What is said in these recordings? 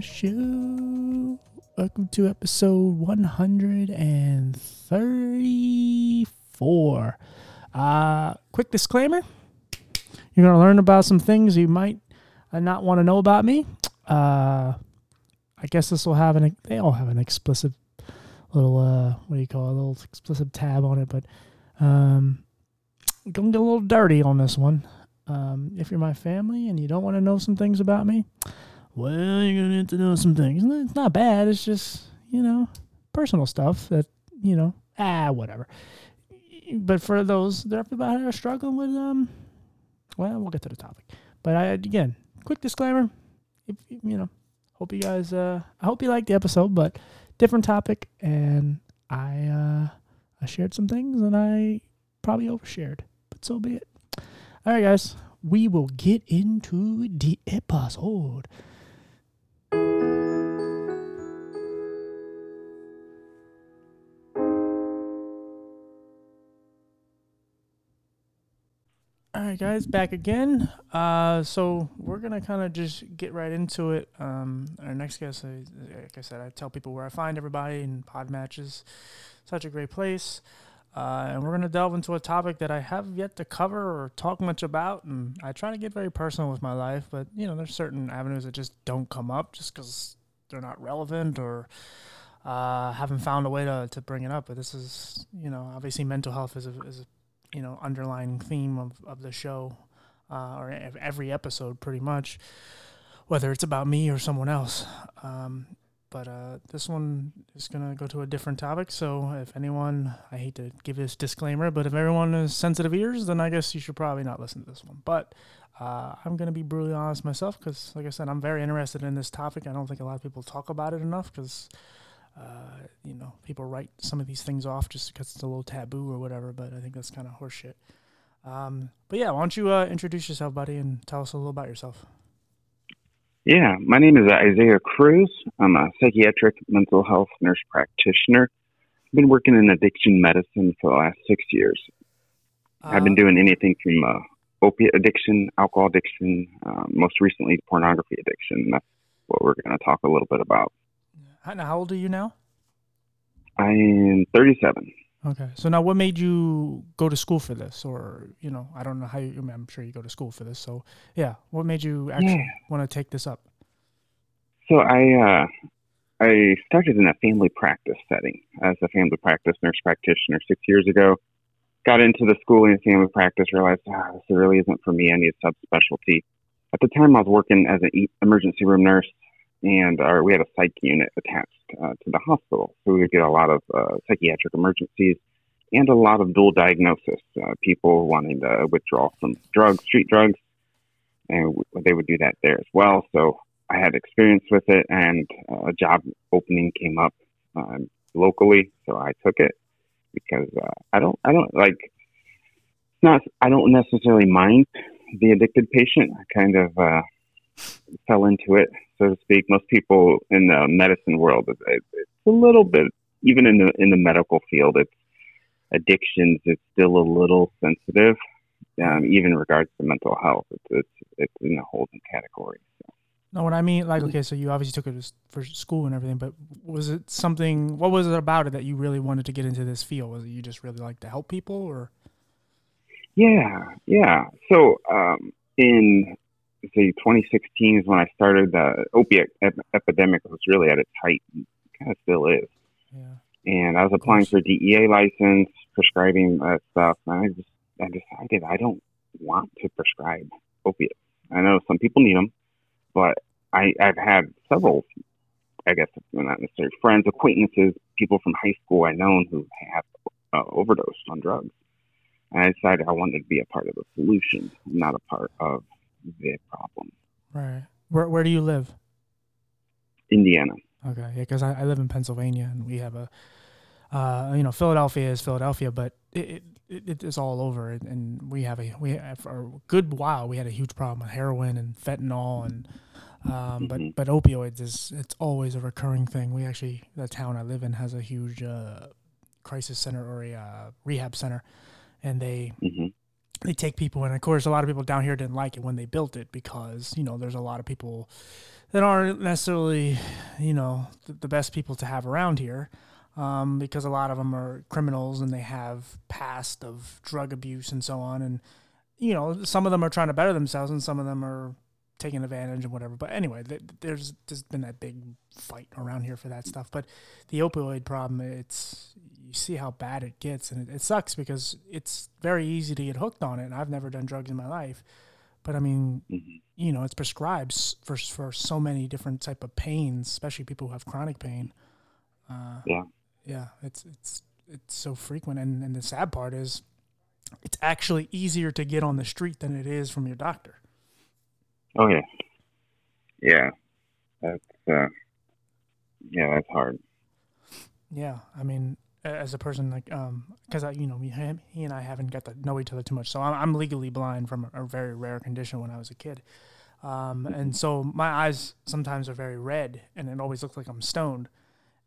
show. Welcome to episode 134. Uh, quick disclaimer you're going to learn about some things you might uh, not want to know about me. Uh, I guess this will have an, they all have an explicit little, uh, what do you call it, a little explicit tab on it, but um, going to get a little dirty on this one. Um, if you're my family and you don't want to know some things about me, well, you're going to need to know some things. It's not bad. It's just, you know, personal stuff that, you know, ah, whatever. But for those that are struggling with, um, well, we'll get to the topic. But I, again, quick disclaimer. If, you know, hope you guys, uh, I hope you liked the episode, but different topic. And I, uh, I shared some things and I probably overshared, but so be it. All right, guys, we will get into the episode. Right, guys, back again. Uh, so we're gonna kind of just get right into it. Um, our next guest, like I said, I tell people where I find everybody in pod matches. Such a great place. Uh, and we're to delve into a topic that I have yet to cover or talk much about. And I try to get very personal with my life, but you know, there's certain avenues that just don't come up just because they're not relevant or uh, haven't found a way to, to bring it up. But this is, you know, obviously mental health is a, is a you know, underlying theme of, of the show uh, or every episode pretty much, whether it's about me or someone else. Um, but uh, this one is going to go to a different topic. So if anyone, I hate to give this disclaimer, but if everyone has sensitive ears, then I guess you should probably not listen to this one. But uh, I'm going to be brutally honest myself because, like I said, I'm very interested in this topic. I don't think a lot of people talk about it enough because, uh, you know, people write some of these things off just because it's a little taboo or whatever. But I think that's kind of horseshit. Um, but yeah, why don't you uh, introduce yourself, buddy, and tell us a little about yourself? Yeah, my name is Isaiah Cruz. I'm a psychiatric mental health nurse practitioner. I've been working in addiction medicine for the last six years. Uh, I've been uh, doing anything from uh, opiate addiction, alcohol addiction, um, most recently pornography addiction. That's what we're going to talk a little bit about. How, how old are you now? I am 37. Okay. So now what made you go to school for this? Or, you know, I don't know how you, I'm sure you go to school for this. So yeah, what made you actually yeah. want to take this up? So I, uh, I started in a family practice setting as a family practice nurse practitioner six years ago. Got into the schooling of family practice, realized, ah, this really isn't for me. I need a subspecialty. At the time, I was working as an emergency room nurse, and our, we had a psych unit attached uh, to the hospital. So we would get a lot of uh, psychiatric emergencies and a lot of dual diagnosis, uh, people wanting to withdraw from drugs, street drugs, and they would do that there as well. So I had experience with it, and uh, a job opening came up um, locally, so I took it because uh, I don't, I don't like. Not, I don't necessarily mind the addicted patient. I kind of uh, fell into it, so to speak. Most people in the medicine world, it's a little bit, even in the in the medical field, it's addictions. It's still a little sensitive, um, even in regards to mental health. It's it's, it's in a holding category. So. No, what I mean, like, okay, so you obviously took it for school and everything, but was it something? What was it about it that you really wanted to get into this field? Was it you just really like to help people, or? Yeah, yeah. So um, in say 2016 is when I started. The opiate ep- epidemic was really at its height, kind of still is. Yeah. And I was applying for a DEA license, prescribing that stuff, and I just I decided I don't want to prescribe opiates. I know some people need them, but I, I've had several, I guess not necessarily friends, acquaintances, people from high school I know who have uh, overdosed on drugs. And I decided I wanted to be a part of the solution, not a part of the problem. Right. Where Where do you live? Indiana. Okay. Yeah, because I, I live in Pennsylvania, and we have a, uh, you know, Philadelphia is Philadelphia, but it, it, it is all over, and we have a we have, for a good while we had a huge problem with heroin and fentanyl and Um, Mm-hmm. But but opioids is it's always a recurring thing. We actually the town I live in has a huge uh, crisis center or a uh, rehab center, and they hmm they take people and of course a lot of people down here didn't like it when they built it because you know there's a lot of people that aren't necessarily you know the, best people to have around here um, because a lot of them are criminals and they have past of drug abuse and so on and you know some of them are trying to better themselves and some of them are taking advantage and whatever. But anyway th- there's there's been that big fight around here for that stuff. But the opioid problem it's you see how bad it gets and it, it sucks because it's very easy to get hooked on it and i've never done drugs in my life but i mean hmm you know it's prescribed for for so many different type of pains especially people who have chronic pain uh, Yeah. yeah it's it's it's so frequent and, and the sad part is it's actually easier to get on the street than it is from your doctor Oh yeah, yeah. That's uh, yeah, that's hard. Yeah, I mean, as a person like, um, because I, you know, we, him, he and I haven't got to know each other too much, so I'm, I'm legally blind from a, a very rare condition when I was a kid, um, and so my eyes sometimes are very red, and it always looks like I'm stoned,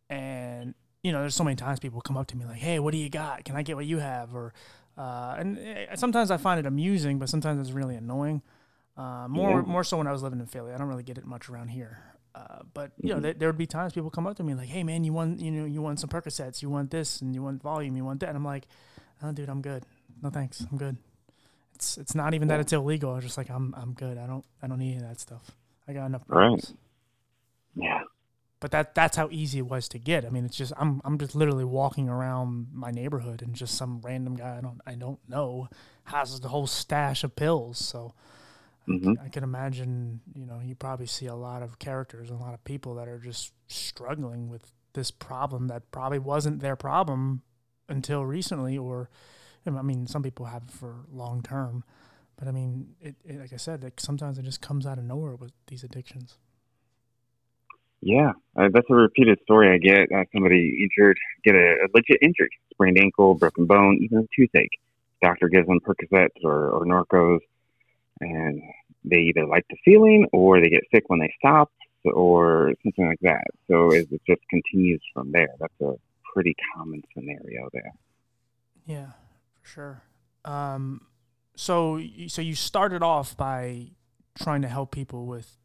and you know, there's so many times people come up to me like, "Hey, what do you got? Can I get what you have?" Or, uh, and eh, sometimes I find it amusing, but sometimes it's really annoying. Uh, more, Yeah. more so when I was living in Philly. I don't really get it much around here. Uh, but you know, Mhm. there, there would be times people come up to me like, "Hey, man, you want you know you want some Percocets, you want this, and you want Valium, you want that." And I'm like, "Oh, dude, I'm good. No thanks, I'm good." It's it's not even that it's illegal. I'm just like I'm I'm good. I don't I don't need any of that stuff. I got enough Right. Yeah, But that that's how easy it was to get. I mean, it's just I'm I'm just literally walking around my neighborhood and just some random guy I don't I don't know has the whole stash of pills. So hmm I can imagine, you know, you probably see a lot of characters and a lot of people that are just struggling with this problem that probably wasn't their problem until recently, or I mean, some people have it for long term, but I mean, it, it like I said, like sometimes it just comes out of nowhere with these addictions. yeah. Uh, that's a repeated story I get. Uh, somebody injured, get a, a legit injury, sprained ankle, broken bone, even a toothache. Doctor gives them Percocets or, or Norcos, and they either like the feeling or they get sick when they stop or something like that. So it, it just continues from there. That's a pretty common scenario there. Yeah, for sure. Um, so so you started off by trying to help people with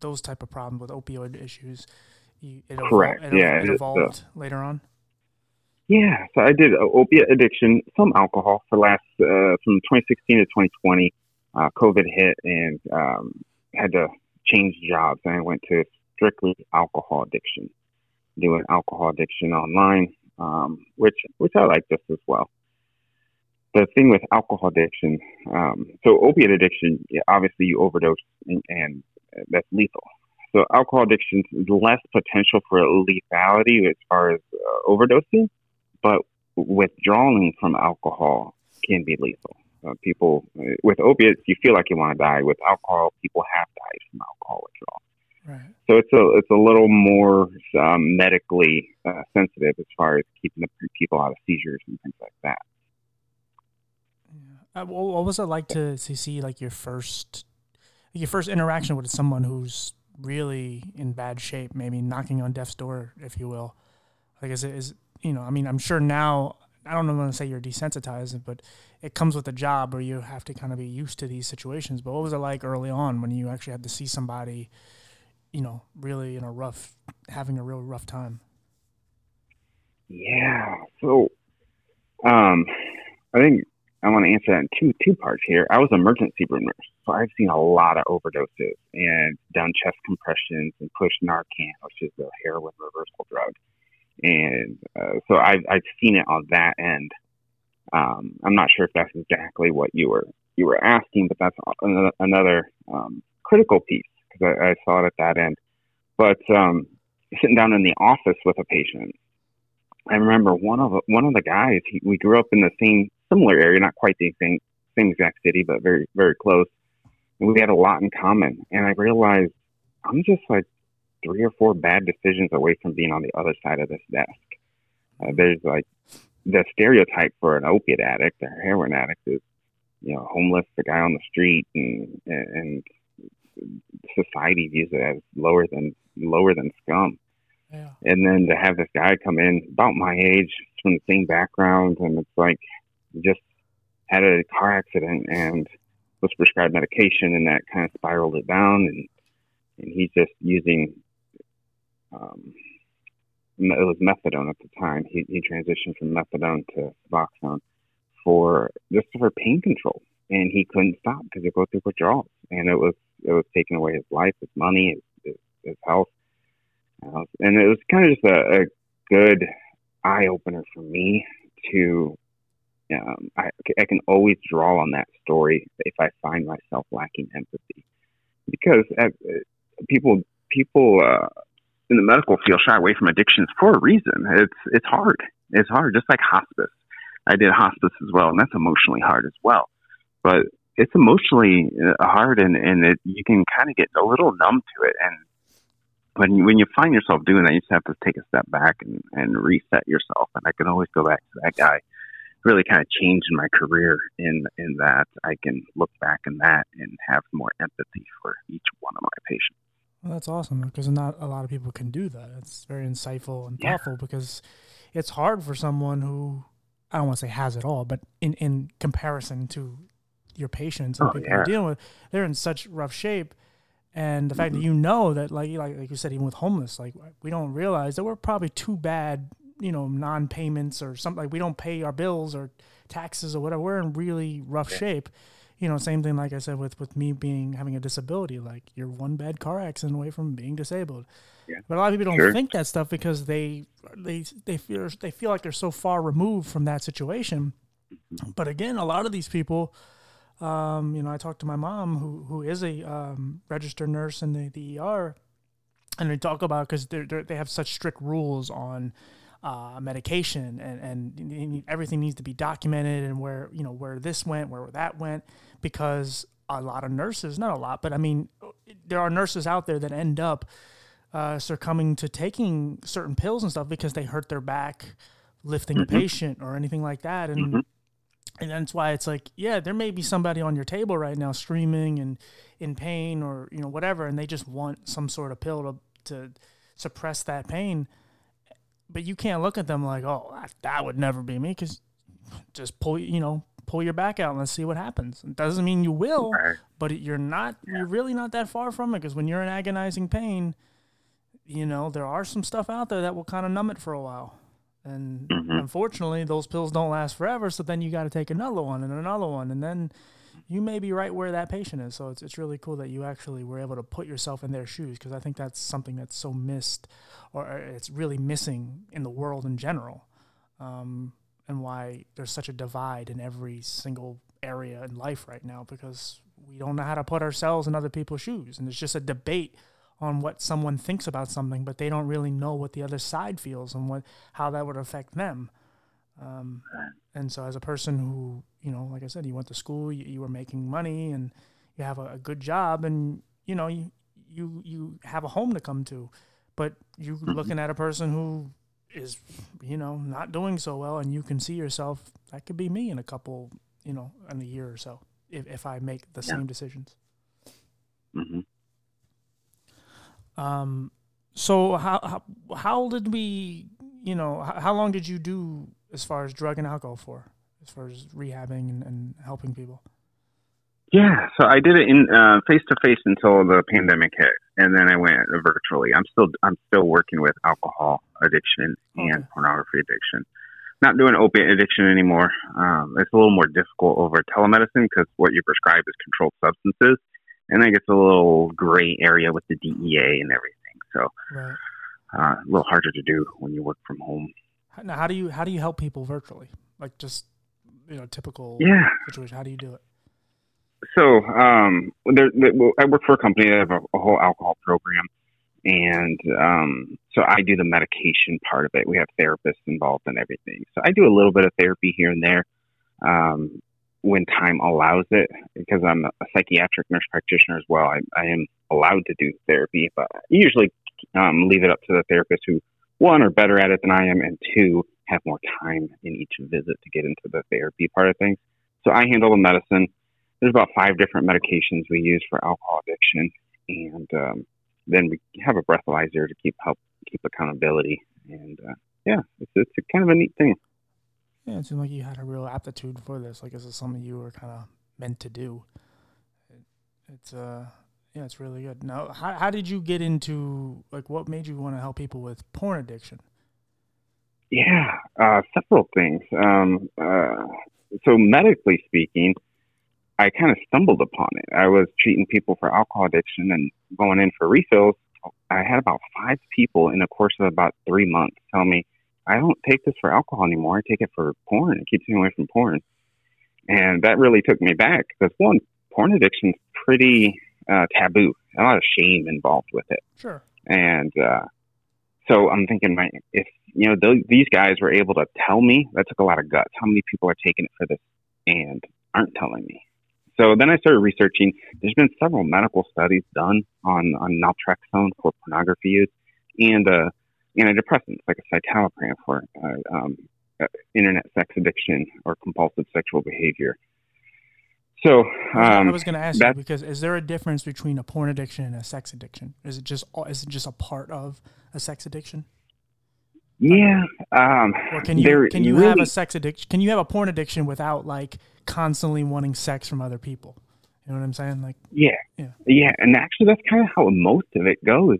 those type of problems with opioid issues. You, it Correct, It, yeah, it uh, evolved later on. Yeah, so I did uh, opiate addiction, some alcohol for last uh, from 2016 to 2020. Uh, COVID hit and um, had to change jobs, and I went to strictly alcohol addiction, doing alcohol addiction online, um, which which I like just as well. The thing with alcohol addiction, um, so opiate addiction, obviously you overdose and, and that's lethal. So alcohol addiction is less potential for lethality as far as uh, overdosing but withdrawing from alcohol can be lethal. Uh, people with opiates, you feel like you want to die. With alcohol, people have died from alcohol withdrawal. Right. So it's a it's a little more um, medically uh, sensitive as far as keeping the people out of seizures and things like that. Yeah. Uh, what was it like to, to see like your first your first interaction with someone who's really in bad shape, maybe knocking on death's door, if you will? Like, is it is you know? I mean, I'm sure now. I don't want to say you're desensitized, but it comes with a job where you have to kind of be used to these situations. But what was it like early on when you actually had to see somebody, you know, really in a rough, having a real rough time? Yeah. So, um, I think I want to answer that in two two parts here. I was emergency room nurse, so I've seen a lot of overdoses and done chest compressions and pushed Narcan, which is a heroin reversal drug. And uh, so I've I've seen it on that end. Um, I'm not sure if that's exactly what you were you were asking, but that's another, um, critical piece because I, I saw it at that end. But um, sitting down in the office with a patient, I remember one of one of the guys. He, we grew up in the same similar area, not quite the same same exact city, but very very close. And we had a lot in common. And I realized I'm just like three or four bad decisions away from being on the other side of this desk. Uh, there's like the stereotype for an opiate addict or heroin addict is, you know, homeless, the guy on the street, and and society views it as lower than lower than scum. Yeah. And then to have this guy come in about my age, from the same background, and it's like just had a car accident and was prescribed medication, and that kind of spiraled it down, and and he's just using. Um, it was methadone at the time. He, he transitioned from methadone to Suboxone for just for pain control, and he couldn't stop because he go through withdrawals, and it was it was taking away his life, his money, his, his, his health, uh, and it was kind of just a, a good eye opener for me to. Um, I, I can always draw on that story if I find myself lacking empathy, because uh, people people uh, in the medical field shy away from addictions for a reason. It's it's hard. It's hard, just like hospice. I did hospice as well, and that's emotionally hard as well. But it's emotionally uh, hard, and and it, you can kind of get a little numb to it. And when you, when you find yourself doing that, you just have to take a step back and, and reset yourself. And I can always go back to that guy. Really kind of changed my career in in that I can look back in that and have more empathy for each one of my patients. Well, that's awesome because not a lot of people can do that. It's very insightful and thoughtful yeah. because it's hard for someone who I don't want to say has it all, but in in comparison to your patients and oh, people yeah. you're dealing with, they're in such rough shape and the fact mm-hmm. that you know that, like, like like you said, even with homeless, like we don't realize that we're probably too bad, you know, non-payments or something. Like we don't pay our bills or taxes or whatever. We're in really rough yeah. shape. You know, same thing. Like I said, with with me being having a disability, like you're one bad car accident away from being disabled. Yeah. But a lot of people don't sure. think that stuff because they they they feel they feel like they're so far removed from that situation. Mm-hmm. But again, a lot of these people um, you know, I talked to my mom, who who is a um, registered nurse in the, the ER, and we talk about because they they have such strict rules on uh, medication and and everything needs to be documented and where you know where this went, where that went, because a lot of nurses, not a lot, but I mean, there are nurses out there that end up uh, succumbing to taking certain pills and stuff because they hurt their back lifting mm-hmm. a patient or anything like that, and mm-hmm. and that's why it's like yeah there may be somebody on your table right now screaming and in pain or you know whatever and they just want some sort of pill to, to suppress that pain but you can't look at them like oh that, that would never be me because just pull you know pull your back out and let's see what happens it doesn't mean you will but you're not yeah. you're really not that far from it because when you're in agonizing pain you know there are some stuff out there that will kind of numb it for a while and mm-hmm. unfortunately, those pills don't last forever. So then you got to take another one and another one, and then you may be right where that patient is. So it's it's really cool that you actually were able to put yourself in their shoes because I think that's something that's so missed, or it's really missing in the world in general, um, and why there's such a divide in every single area in life right now because we don't know how to put ourselves in other people's shoes, and it's just a debate on what someone thinks about something, but they don't really know what the other side feels and what how that would affect them. Um, and so, as a person who, you know, like I said, you went to school, you, you were making money, and you have a, a, good job, and you know, you you you have a home to come to, but you're mm-hmm. looking at a person who is, you know, not doing so well, and you can see yourself. That could be me in a couple, you know, in a year or so, if if I make the yeah. same decisions. Mm-hmm. Um, so how, how how did we, you know, how, how long did you do as far as drug and alcohol for, as far as rehabbing and, and helping people? Yeah, so I did it in face to face until the pandemic hit, and then I went virtually. I'm still I'm still working with alcohol addiction okay. and pornography addiction. Not doing opiate addiction anymore. Um, it's a little more difficult over telemedicine because what you prescribe is controlled substances, and then it gets a little gray area with the DEA and everything. So right. uh, a little harder to do when you work from home. Now, how do you how do you help people virtually? Like just you know, typical yeah. situation. How do you do it? So um, there, there, I work for a company that have a, a whole alcohol program, and um, so I do the medication part of it. We have therapists involved in everything. So I do a little bit of therapy here and there. Um, when time allows it, because I'm a psychiatric nurse practitioner as well, I, I am allowed to do therapy, but I usually um, leave it up to the therapist who, one, are better at it than I am, and two, have more time in each visit to get into the therapy part of things. So I handle the medicine. There's about five different medications we use for alcohol addiction, and um, then we have a breathalyzer to keep help keep accountability. And uh, yeah, it's it's a kind of a neat thing. Yeah, it seemed like you had a real aptitude for this. Like this is something you were kind of meant to do. It, it's uh yeah, it's really good. Now, how how did you get into like what made you want to help people with porn addiction? Yeah, uh, several things. Um, uh, so medically speaking, I kind of stumbled upon it. I was treating people for alcohol addiction and going in for refills. I had about five people in the course of about three months tell me, I don't take this for alcohol anymore. I take it for porn. It keeps me away from porn. And that really took me back because one, porn addiction is pretty uh, taboo. A lot of shame involved with it. Sure. And uh, so I'm thinking, my if you know th- these guys were able to tell me, that took a lot of guts. How many people are taking it for this and aren't telling me? So then I started researching. There's been several medical studies done on on naltrexone for pornography use and uh, antidepressants like a citalopram for uh, um, uh, internet sex addiction or compulsive sexual behavior. So um, I was going to ask you because is there a difference between a porn addiction and a sex addiction? Is it just is it just a part of a sex addiction? Yeah. Um, or can you can you really, have a sex addiction? Can you have a porn addiction without like constantly wanting sex from other people? You know what I'm saying? Like yeah, yeah, yeah. And actually, that's kind of how most of it goes.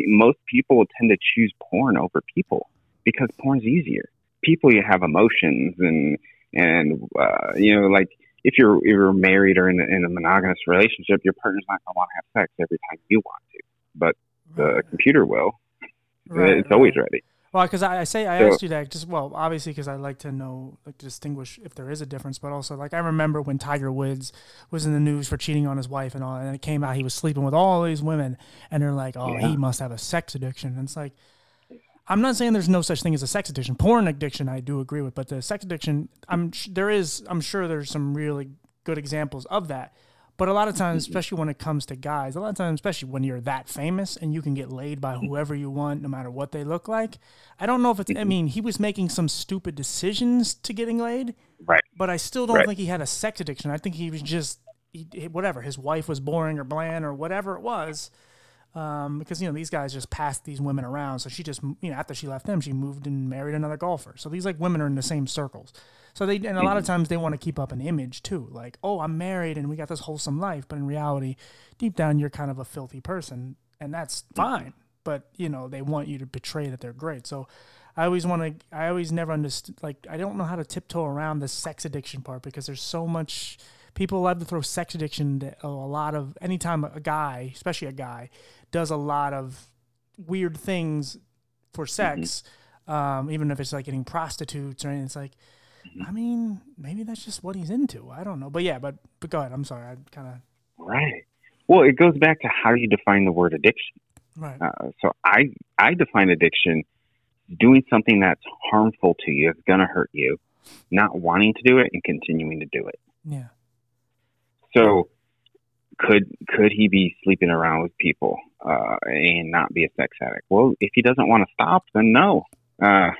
Most people tend to choose porn over people because porn's easier. People, you have emotions and and uh, you know like if you're if you're married or in a, in a monogamous relationship, your partner's not going to want to have sex every time you want to, but the right. computer will. Right, it's right. always ready. Well, because I, I, say I so, asked you that just well, obviously because I like to know like to distinguish if there is a difference, but also like I remember when Tiger Woods was in the news for cheating on his wife and all, and it came out he was sleeping with all these women, and they're like, oh, yeah. he must have a sex addiction, and it's like. I'm not saying there's no such thing as a sex addiction. Porn addiction, I do agree with, but the sex addiction, I'm there is. I'm sure there's some really good examples of that. But a lot of mm-hmm. times, especially when it comes to guys, a lot of times, especially when you're that famous and you can get laid by mm-hmm. whoever you want, no matter what they look like. I don't know if it's. I mm-hmm. mean, he was making some stupid decisions to getting laid, right? But I still don't right. think he had a sex addiction. I think he was just he, whatever. His wife was boring or bland or whatever it was. Um, because you know these guys just passed these women around, so she just you know after she left them, she moved and married another golfer. So these like women are in the same circles. So they and a lot of mm-hmm. times they want to keep up an image too, like oh I'm married and we got this wholesome life, but in reality, deep down you're kind of a filthy person, and that's fine. But you know they want you to betray that they're great. So I always want to. I always never understood. Like I don't know how to tiptoe around the sex addiction part because there's so much. People love to throw sex addiction to a lot of anytime a guy, especially a guy, does a lot of weird things for sex, mm-hmm. um, even if it's like getting prostitutes or anything. It's like I mean, maybe that's just what he's into. I don't know. But yeah, but but go ahead. I'm sorry. I kind of right. Well, it goes back to how you define the word addiction. Right. Uh, so I I define addiction doing something that's harmful to you, it's gonna hurt you, not wanting to do it and continuing to do it. Yeah. So could could he be sleeping around with people uh, and not be a sex addict? Well, if he doesn't want to stop, then no. Uh,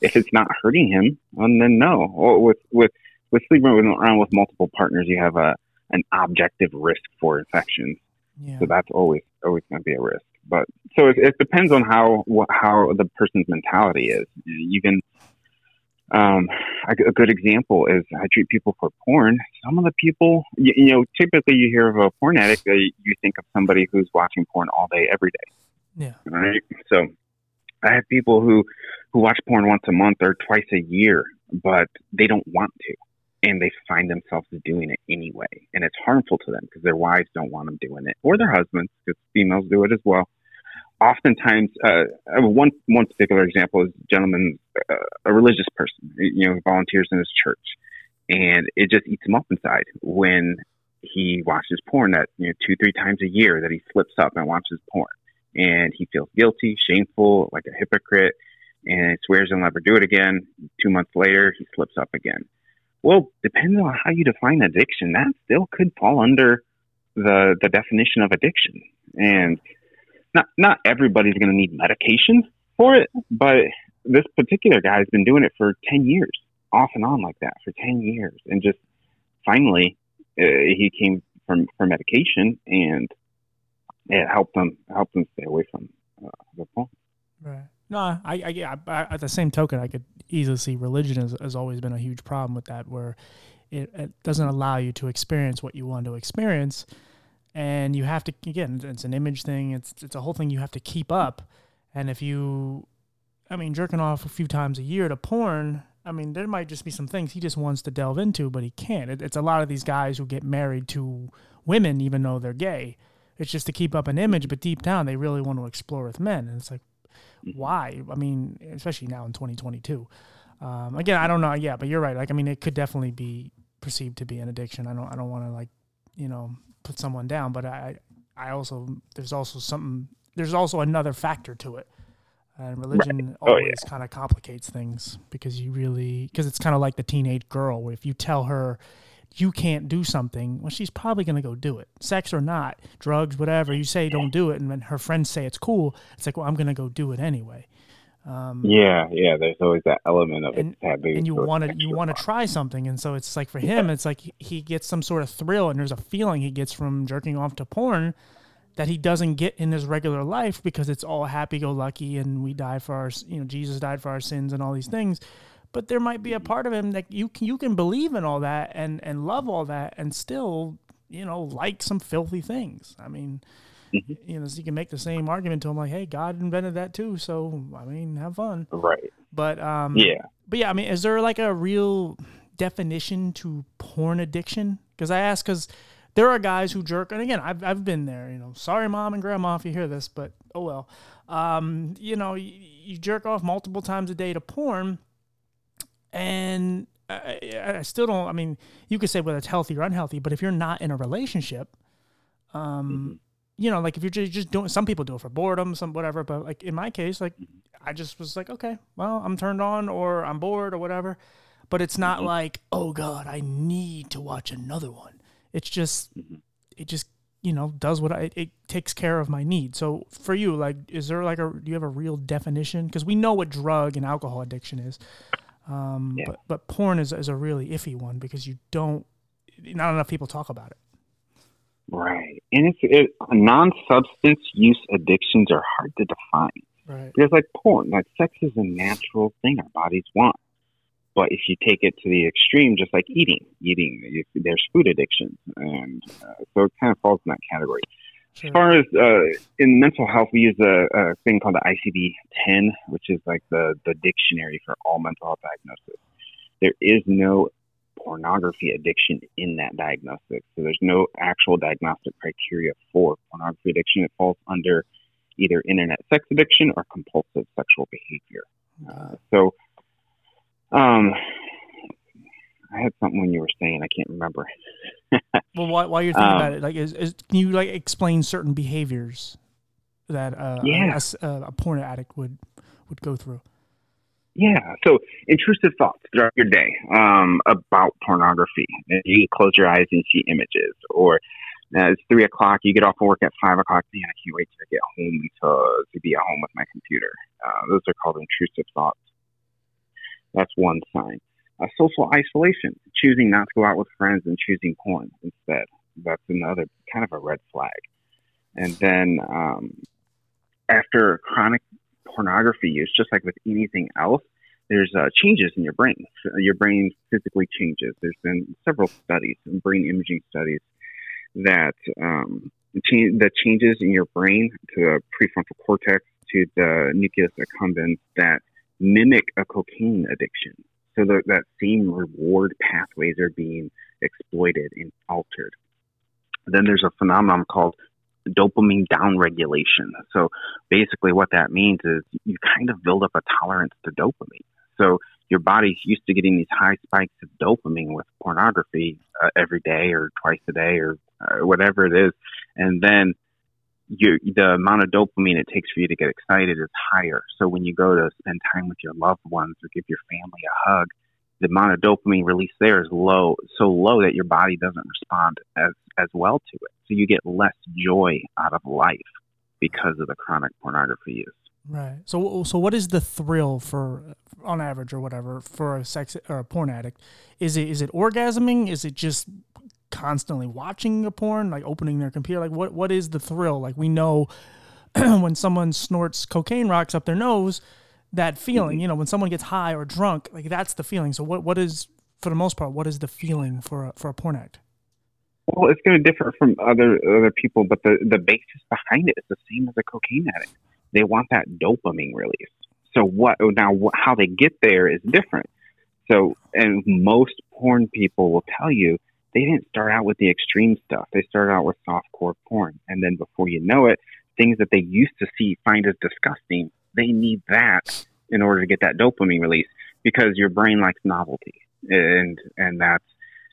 if it's not hurting him, then no. Or with with with sleeping around with multiple partners, you have a an objective risk for infections. Yeah. So that's always always going to be a risk. But so it, it depends on how how the person's mentality is. You can. Um, a, good example is I treat people for porn. Some of the people, you, you know, typically you hear of a porn addict, uh, you think of somebody who's watching porn all day, every day. Yeah. Right. So I have people who who watch porn once a month or twice a year, but they don't want to, and they find themselves doing it anyway, and it's harmful to them because their wives don't want them doing it, or their husbands, because females do it as well. Oftentimes, uh, one one particular example is a gentleman, uh, a religious person, you know, volunteers in his church, and it just eats him up inside when he watches porn that you know two three times a year that he slips up and watches porn and he feels guilty, shameful, like a hypocrite, and swears he'll never do it again. Two months later, he slips up again. Well, depending on how you define addiction, that still could fall under the the definition of addiction. And not not everybody's going to need medication for it, but this particular guy has been doing it for ten years, off and on like that for ten years, and just finally uh, he came from for medication and it helped them helped them stay away from uh, the porn. Right. No, I, I, yeah. I, at the same token, I could easily see religion has, has always been a huge problem with that, where it, it doesn't allow you to experience what you want to experience, and you have to again, it's an image thing. It's it's a whole thing you have to keep up, and if you, I mean, jerking off a few times a year to porn. I mean, there might just be some things he just wants to delve into, but he can't. It, it's a lot of these guys who get married to women, even though they're gay. It's just to keep up an image, but deep down, they really want to explore with men. And it's like, why? I mean, especially now in 2022. Um, again, I don't know. Yeah, but you're right. Like, I mean, it could definitely be perceived to be an addiction. I don't, I don't want to like, you know, put someone down, but I, I also, there's also something, there's also another factor to it. And religion right. oh, always yeah. kind of complicates things because you really, because it's kind of like the teenage girl where if you tell her, you can't do something, well, she's probably going to go do it. Sex or not, drugs, whatever. You say don't do it, and then her friends say it's cool, it's like, well, I'm going to go do it anyway. Um, yeah, yeah. There's always that element of and, it taboo. And you want to you want to try something, and so it's like for him, it's like he gets some sort of thrill, and there's a feeling he gets from jerking off to porn that he doesn't get in his regular life because it's all happy go lucky, and we die for our you know Jesus died for our sins and all these things but there might be a part of him that you can, you can believe in all that and and love all that and still you know like some filthy things. I mean, mm-hmm. you know, so you can make the same argument to him like, hey, God invented that too, so I mean, have fun. Right. But um, yeah. But yeah, I mean, is there like a real definition to porn addiction? Because I ask because there are guys who jerk, and again, I've I've been there. You know, sorry, mom and grandma, if you hear this, but oh well. Um, you know, you, you jerk off multiple times a day to porn and I, I, still don't. I mean, you could say whether it's healthy or unhealthy, but if you're not in a relationship, um, mm-hmm. You know, like if you're just, just doing, some people do it for boredom, some whatever. But like in my case, like I just was like, okay, well, I'm turned on or I'm bored or whatever. But it's not mm-hmm. like, oh God, I need to watch another one. It's just, mm-hmm. it just you know does what I it takes care of my need. So for you, like, is there like a do you have a real definition? Because we know what drug and alcohol addiction is. Um, yeah. but, but porn is, is a really iffy one because you don't, not enough people talk about it. Right. And it's it, non substance use addictions are hard to define. Right. Because, like porn, like sex is a natural thing our bodies want. But if you take it to the extreme, just like eating, eating, there's food addiction. And uh, so it kind of falls in that category. Sure. As far as uh, in mental health, we use a, a thing called the ICD 10, which is like the, the dictionary for all mental health diagnosis. There is no pornography addiction in that diagnostic. So there's no actual diagnostic criteria for pornography addiction. It falls under either internet sex addiction or compulsive sexual behavior. Uh, so, um, I had something when you were saying, I can't remember. well, while, while, you're thinking um, about it, like, is, is, can you like explain certain behaviors that uh, yeah. a, a, a, porn addict would would go through? Yeah. So intrusive thoughts throughout your day um, about pornography. You close your eyes and see images, or uh, it's three o'clock. You get off of work at five o'clock. Man, I can't wait to get home to to be at home with my computer. Uh, those are called intrusive thoughts. That's one sign uh, social isolation, choosing not to go out with friends and choosing porn instead. That's another kind of a red flag. And then um, after chronic pornography use, just like with anything else, there's uh, changes in your brain. Your brain physically changes. There's been several studies, brain imaging studies, that um, the changes in your brain to the prefrontal cortex to the nucleus accumbens that mimic a cocaine addiction. So the, that same reward pathways are being exploited and altered. Then there's a phenomenon called dopamine downregulation. So basically, what that means is you kind of build up a tolerance to dopamine. So your body's used to getting these high spikes of dopamine with pornography uh, every day or twice a day or uh, whatever it is, and then you, the amount of dopamine it takes for you to get excited is higher. So when you go to spend time with your loved ones or give your family a hug, the amount of dopamine released there is low, so low that your body doesn't respond as as well to it. So you get less joy out of life because of the chronic pornography use. Right. So so what is the thrill for on average or whatever for a sex or a porn addict? Is it is it orgasming? Is it just constantly watching a porn, like opening their computer? Like what what is the thrill? Like we know when someone snorts cocaine rocks up their nose, that feeling, mm-hmm. you know, when someone gets high or drunk, like that's the feeling. So what what is for the most part, what is the feeling for a, for a porn act? Well, it's going to differ from other other people, but the the basis behind it is the same as a cocaine addict. They want that dopamine release. So what now? How they get there is different. So, and most porn people will tell you they didn't start out with the extreme stuff. They started out with softcore porn, and then before you know it, things that they used to see find as disgusting, they need that in order to get that dopamine release because your brain likes novelty, and and that's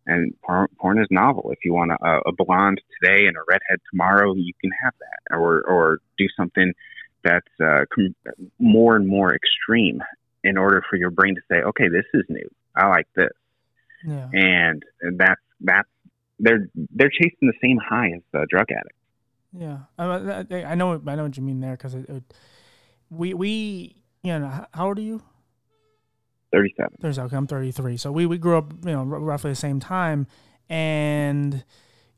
and porn, porn is novel. If you want a, a blonde today and a redhead tomorrow, you can have that, or or do something that's uh, com- more and more extreme in order for your brain to say, okay, this is new. I like this. Yeah. And, and that's that's they're they're chasing the same high as the drug addict. Yeah, I, I know I know what you mean there because we we you know how old are you? 37. 37. Okay, I'm 33. So we, we grew up, you know, roughly the same time. And,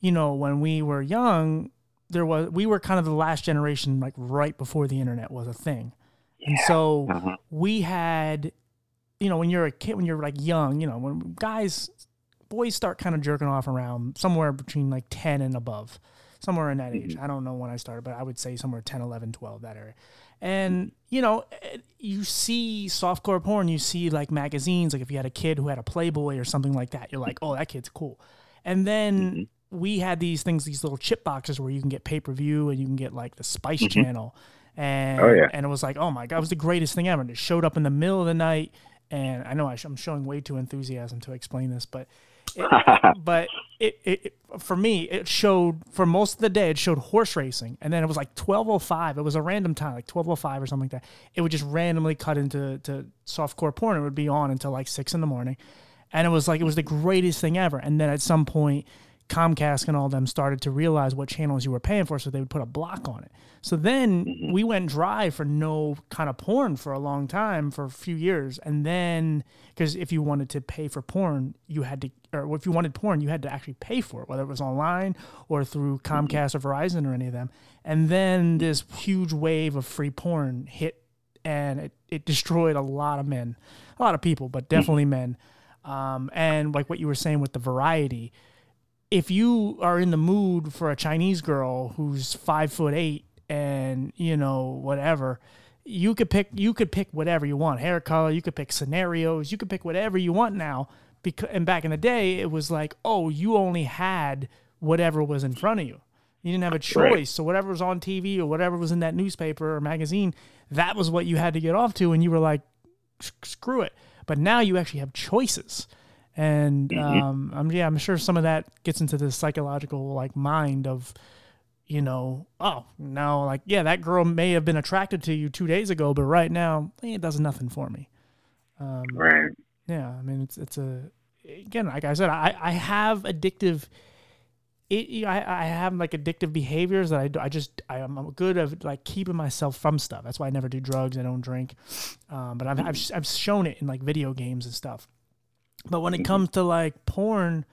you know, when we were young, there was, we were kind of the last generation, like right before the internet was a thing. Yeah. And so uh-huh. we had, you know, when you're a kid, when you're like young, you know, when guys, boys start kind of jerking off around somewhere between like 10 and above, somewhere in that mm-hmm. age. I don't know when I started, but I would say somewhere 10, 11, 12, that area. And you know, you see softcore porn, you see like magazines, like if you had a kid who had a Playboy or something like that, you're like, oh, that kid's cool. And then mm-hmm. we had these things, these little chip boxes where you can get pay per view and you can get like the Spice mm-hmm. Channel. And oh, yeah. and it was like, oh my god, it was the greatest thing ever. And it showed up in the middle of the night. And I know I am showing way too enthusiasm to explain this, but it, but it, it, for me it showed for most of the day it showed horse racing. And then it was like 1205 it was a random time like 1205 or something like that. It would just randomly cut into to softcore porn. It would be on until like six in the morning. And it was like it was the greatest thing ever. And then at some point Comcast and all them started to realize what channels you were paying for, so they would put a block on it. So then mm-hmm. we went dry for no kind of porn for a long time, for a few years, and then because if you wanted to pay for porn, you had to, or if you wanted porn, you had to actually pay for it, whether it was online or through mm-hmm. Comcast mm-hmm. or Verizon or any of them. And then this huge wave of free porn hit, and it, it destroyed a lot of men, a lot of people, but mm-hmm. definitely men. Um, and like what you were saying with the variety if you are in the mood for a Chinese girl who's five foot eight and you know whatever, you could pick you could pick whatever you want, hair color. You could pick scenarios. You could pick whatever you want now. Because and back in the day, it was like, oh, you only had whatever was in front of you. You didn't have a choice. Right. So whatever was on TV or whatever was in that newspaper or magazine, that was what you had to get off to, and you were like, screw it. But now you actually have choices and mm-hmm. um, I'm yeah, I'm sure some of that gets into the psychological like mind of, you know, oh now like yeah, that girl may have been attracted to you two days ago, but right now eh, it does nothing for me. Um, right. Yeah, I mean it's it's a again like I said, I I have addictive. It, I, I have like addictive behaviors that I, I just I, am good at like keeping myself from stuff. That's why I never do drugs. I don't drink, um, but I've, I've I've shown it in like video games and stuff. But when it mm-hmm. comes to like porn,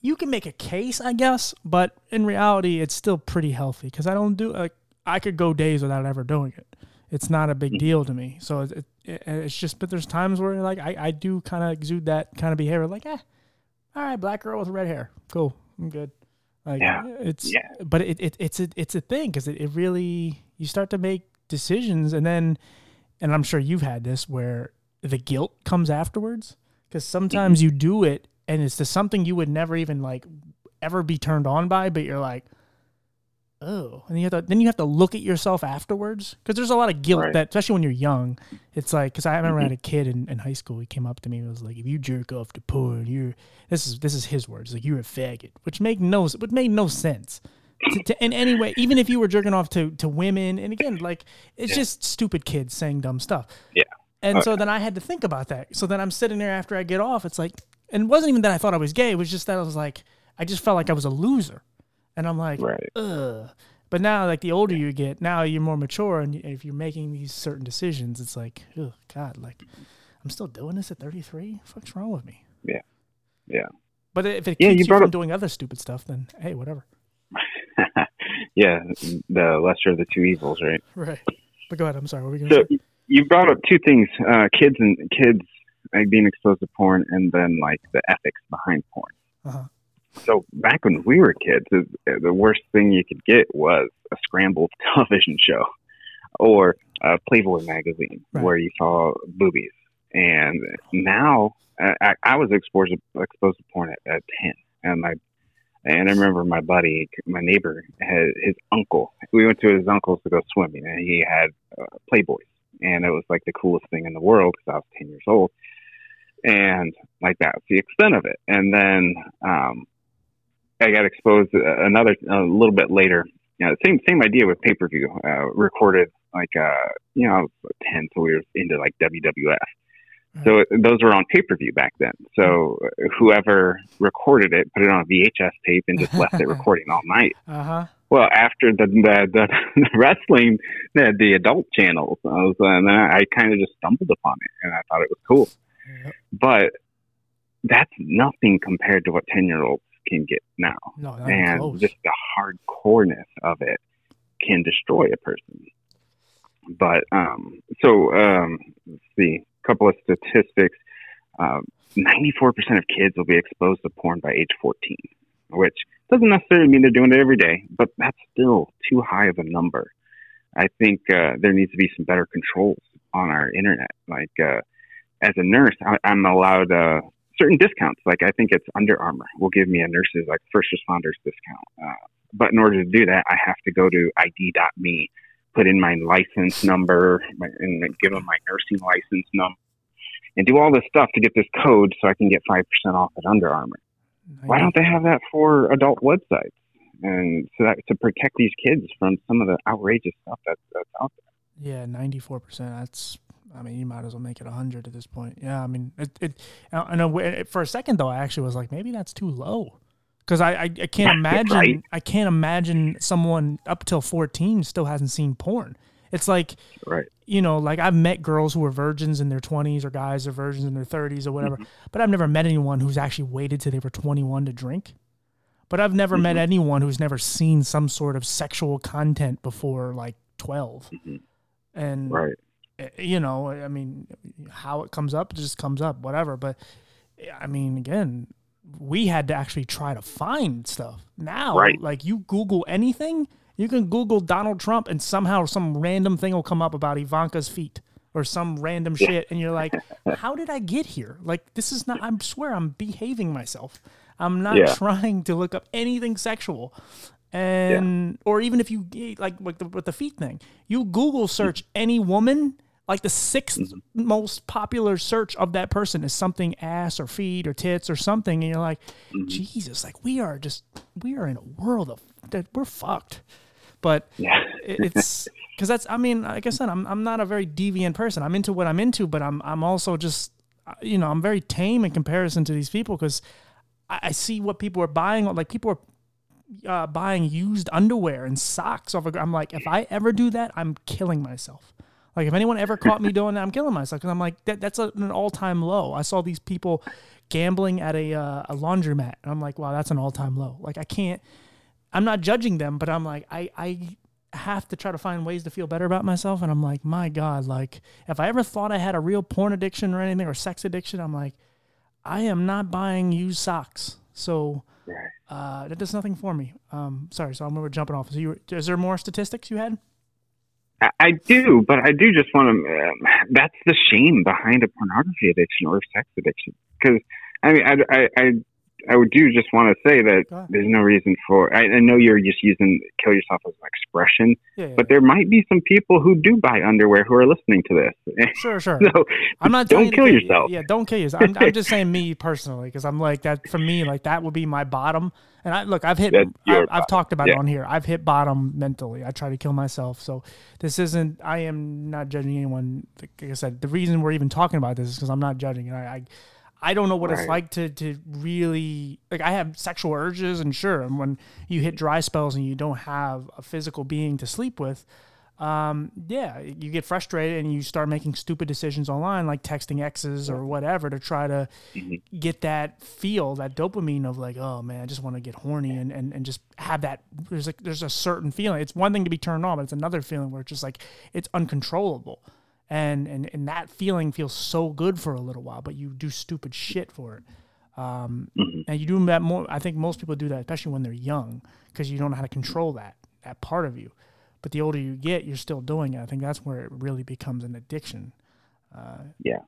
you can make a case, I guess, but in reality, it's still pretty healthy because I don't do like I could go days without ever doing it. It's not a big mm-hmm. deal to me. So it, it, it's just, but there's times where like I, I do kind of exude that kind of behavior, like, eh, all right, black girl with red hair, cool, I'm good. Like yeah. it's, yeah. but it, it it's a it's a thing because it, it really you start to make decisions and then, and I'm sure you've had this where the guilt comes afterwards because sometimes you do it and it's just something you would never even like ever be turned on by, but you're like, oh, and you have to then you have to look at yourself afterwards because there's a lot of guilt right. that, especially when you're young, it's like because I remember mm-hmm. I had a kid in, in high school. He came up to me and was like, if you jerk off to porn, you're this is this is his words like you're a faggot, which make no which made no sense. To, to, in any way, even if you were jerking off to, to women, and again, like it's yeah. just stupid kids saying dumb stuff. Yeah. And okay. so then I had to think about that. So then I'm sitting there after I get off. It's like, and it wasn't even that I thought I was gay. It was just that I was like, I just felt like I was a loser. And I'm like, right. ugh. But now, like the older you get, now you're more mature, and if you're making these certain decisions, it's like, oh God, like I'm still doing this at 33. What's wrong with me? Yeah, yeah. But if it Yeah, keeps you you, from up- doing other stupid stuff, then hey, whatever. yeah, the lesser of the two evils, right? Right. But go ahead. I'm sorry. What were you gonna So say? You brought up two things: uh, kids and kids like being exposed to porn, and then like the ethics behind porn. Uh-huh. So back when we were kids, the the worst thing you could get was a scrambled television show or a Playboy magazine Right. where you saw boobies. And now I, I was exposed to, exposed to porn at, at ten, and my and I remember my buddy, my neighbor, had his uncle. We went to his uncle's to go swimming, and he had uh, Playboys, and it was like the coolest thing in the world because I was ten years old, and like that was the extent of it. And then um, I got exposed uh, another a little bit later. You know, same same idea with pay per view. Uh, recorded like uh, you know I was ten, so we were into like WWF. So it- those were on pay per view back then. So whoever recorded it put it on a VHS tape and just left it recording all night. Uh huh. Well, after the the, the, wrestling, the, the adult channels, I was, and then I kind of just stumbled upon it, and I thought it was cool. Yep. But that's nothing compared to what ten year olds can get now, No, and close. just the hardcoreness of it can destroy a person. But um, so um, let's see, a couple of statistics. Um, 94% of kids will be exposed to porn by age 14, which doesn't necessarily mean they're doing it every day, but that's still too high of a number. I think uh, there needs to be some better controls on our internet. Like, uh, as a nurse, I, I'm allowed uh, certain discounts. Like, I think it's Under Armour will give me a nurse's like first responders discount. Uh, but in order to do that, I have to go to ID.me, put in my license number, my, and give them my nursing license number, and do all this stuff to get this code so I can get five percent off at Under Armour. Why don't they have that for adult websites? And so that to protect these kids from some of the outrageous stuff that's, that's out there. Yeah, ninety four percent. That's. I mean, you might as well make it hundred at this point. Yeah, I mean, it. it I know. For a second though, I actually was like, maybe that's too low, because I, I I can't imagine. Right. I can't imagine someone up till fourteen still hasn't seen porn. It's like Right. you know, like I've met girls who are virgins in their 20s or guys who are virgins in their 30s or whatever, but I've never met anyone who's actually waited till they were 21 to drink. But I've never met anyone who's never seen some sort of sexual content before like 12. And Right. eh, you know, I mean, how it comes up it just comes up, whatever. But eh, I mean, again, we had to actually try to find stuff. Now, Right. like you Google anything, you can Google Donald Trump, and somehow some random thing will come up about Ivanka's feet or some random shit, and you're like, how did I get here? Like, this is not. I swear, I'm behaving myself. I'm not Yeah. trying to look up anything sexual and or even if you eh, like like the, with the feet thing you google search mm-hmm. any woman like the 6th mm-hmm. most popular search of that person is something ass or feet or tits or something and you're like mm-hmm. jesus like we are just we are in a world of that we're fucked but Yeah. it's because that's i mean like i said I'm, I'm not a very deviant person i'm into what i'm into but i'm i'm also just you know i'm very tame in comparison to these people because I, I see what people are buying like people are uh, buying used underwear and socks off. Of, I'm like, if I ever do that, I'm killing myself. Like, if anyone ever caught me doing that, I'm killing myself because I'm like, that, that's a, an all time low. I saw these people gambling at a uh, a laundromat, and I'm like, wow, that's an all time low. Like, I can't. I'm not judging them, but I'm like, I I have to try to find ways to feel better about myself, and I'm like, my God, like, if I ever thought I had a real porn addiction or anything or sex addiction, I'm like, I am not buying used socks. So uh, that does nothing for me. Um, sorry, so I'm we're jumping off. So you, were- is there more statistics you had? I, I do, but I do just want to. Um, that's the shame behind a pornography addiction or sex addiction. Because I mean, I, I, I, I would do just want to say that there's no reason for. I, I know you're just using "kill yourself" as an expression, Yeah, yeah, but there might be some people who do buy underwear who are listening to this. sure, sure. so I'm not don't kill yourself. Yeah, don't kill yourself. I'm, I'm just saying me personally because I'm like that for me. Like that would be my bottom. And I look, I've hit. I, I've talked about it on here. I've hit bottom mentally. I try to kill myself. So this isn't. I am not judging anyone. Like I said, the reason we're even talking about this is because I'm not judging. And I, I I don't know what it's like to to really like. I have sexual urges, and sure, and when you hit dry spells and you don't have a physical being to sleep with, um, yeah, you get frustrated and you start making stupid decisions online, like texting exes or whatever, to try to Mm-hmm. get that feel, that dopamine of like, oh man, I just want to get horny and, and, and just have that. There's like there's a certain feeling. It's one thing to be turned on, but it's another feeling where it's just like it's uncontrollable, and and and that feeling feels so good for a little while, but you do stupid shit for it. Um, Mhm. and you do that more. I think most people do that, especially when they're young, because you don't know how to control that that part of you. But the older you get, you're still doing it. I think that's where it really becomes an addiction. Uh, Yeah.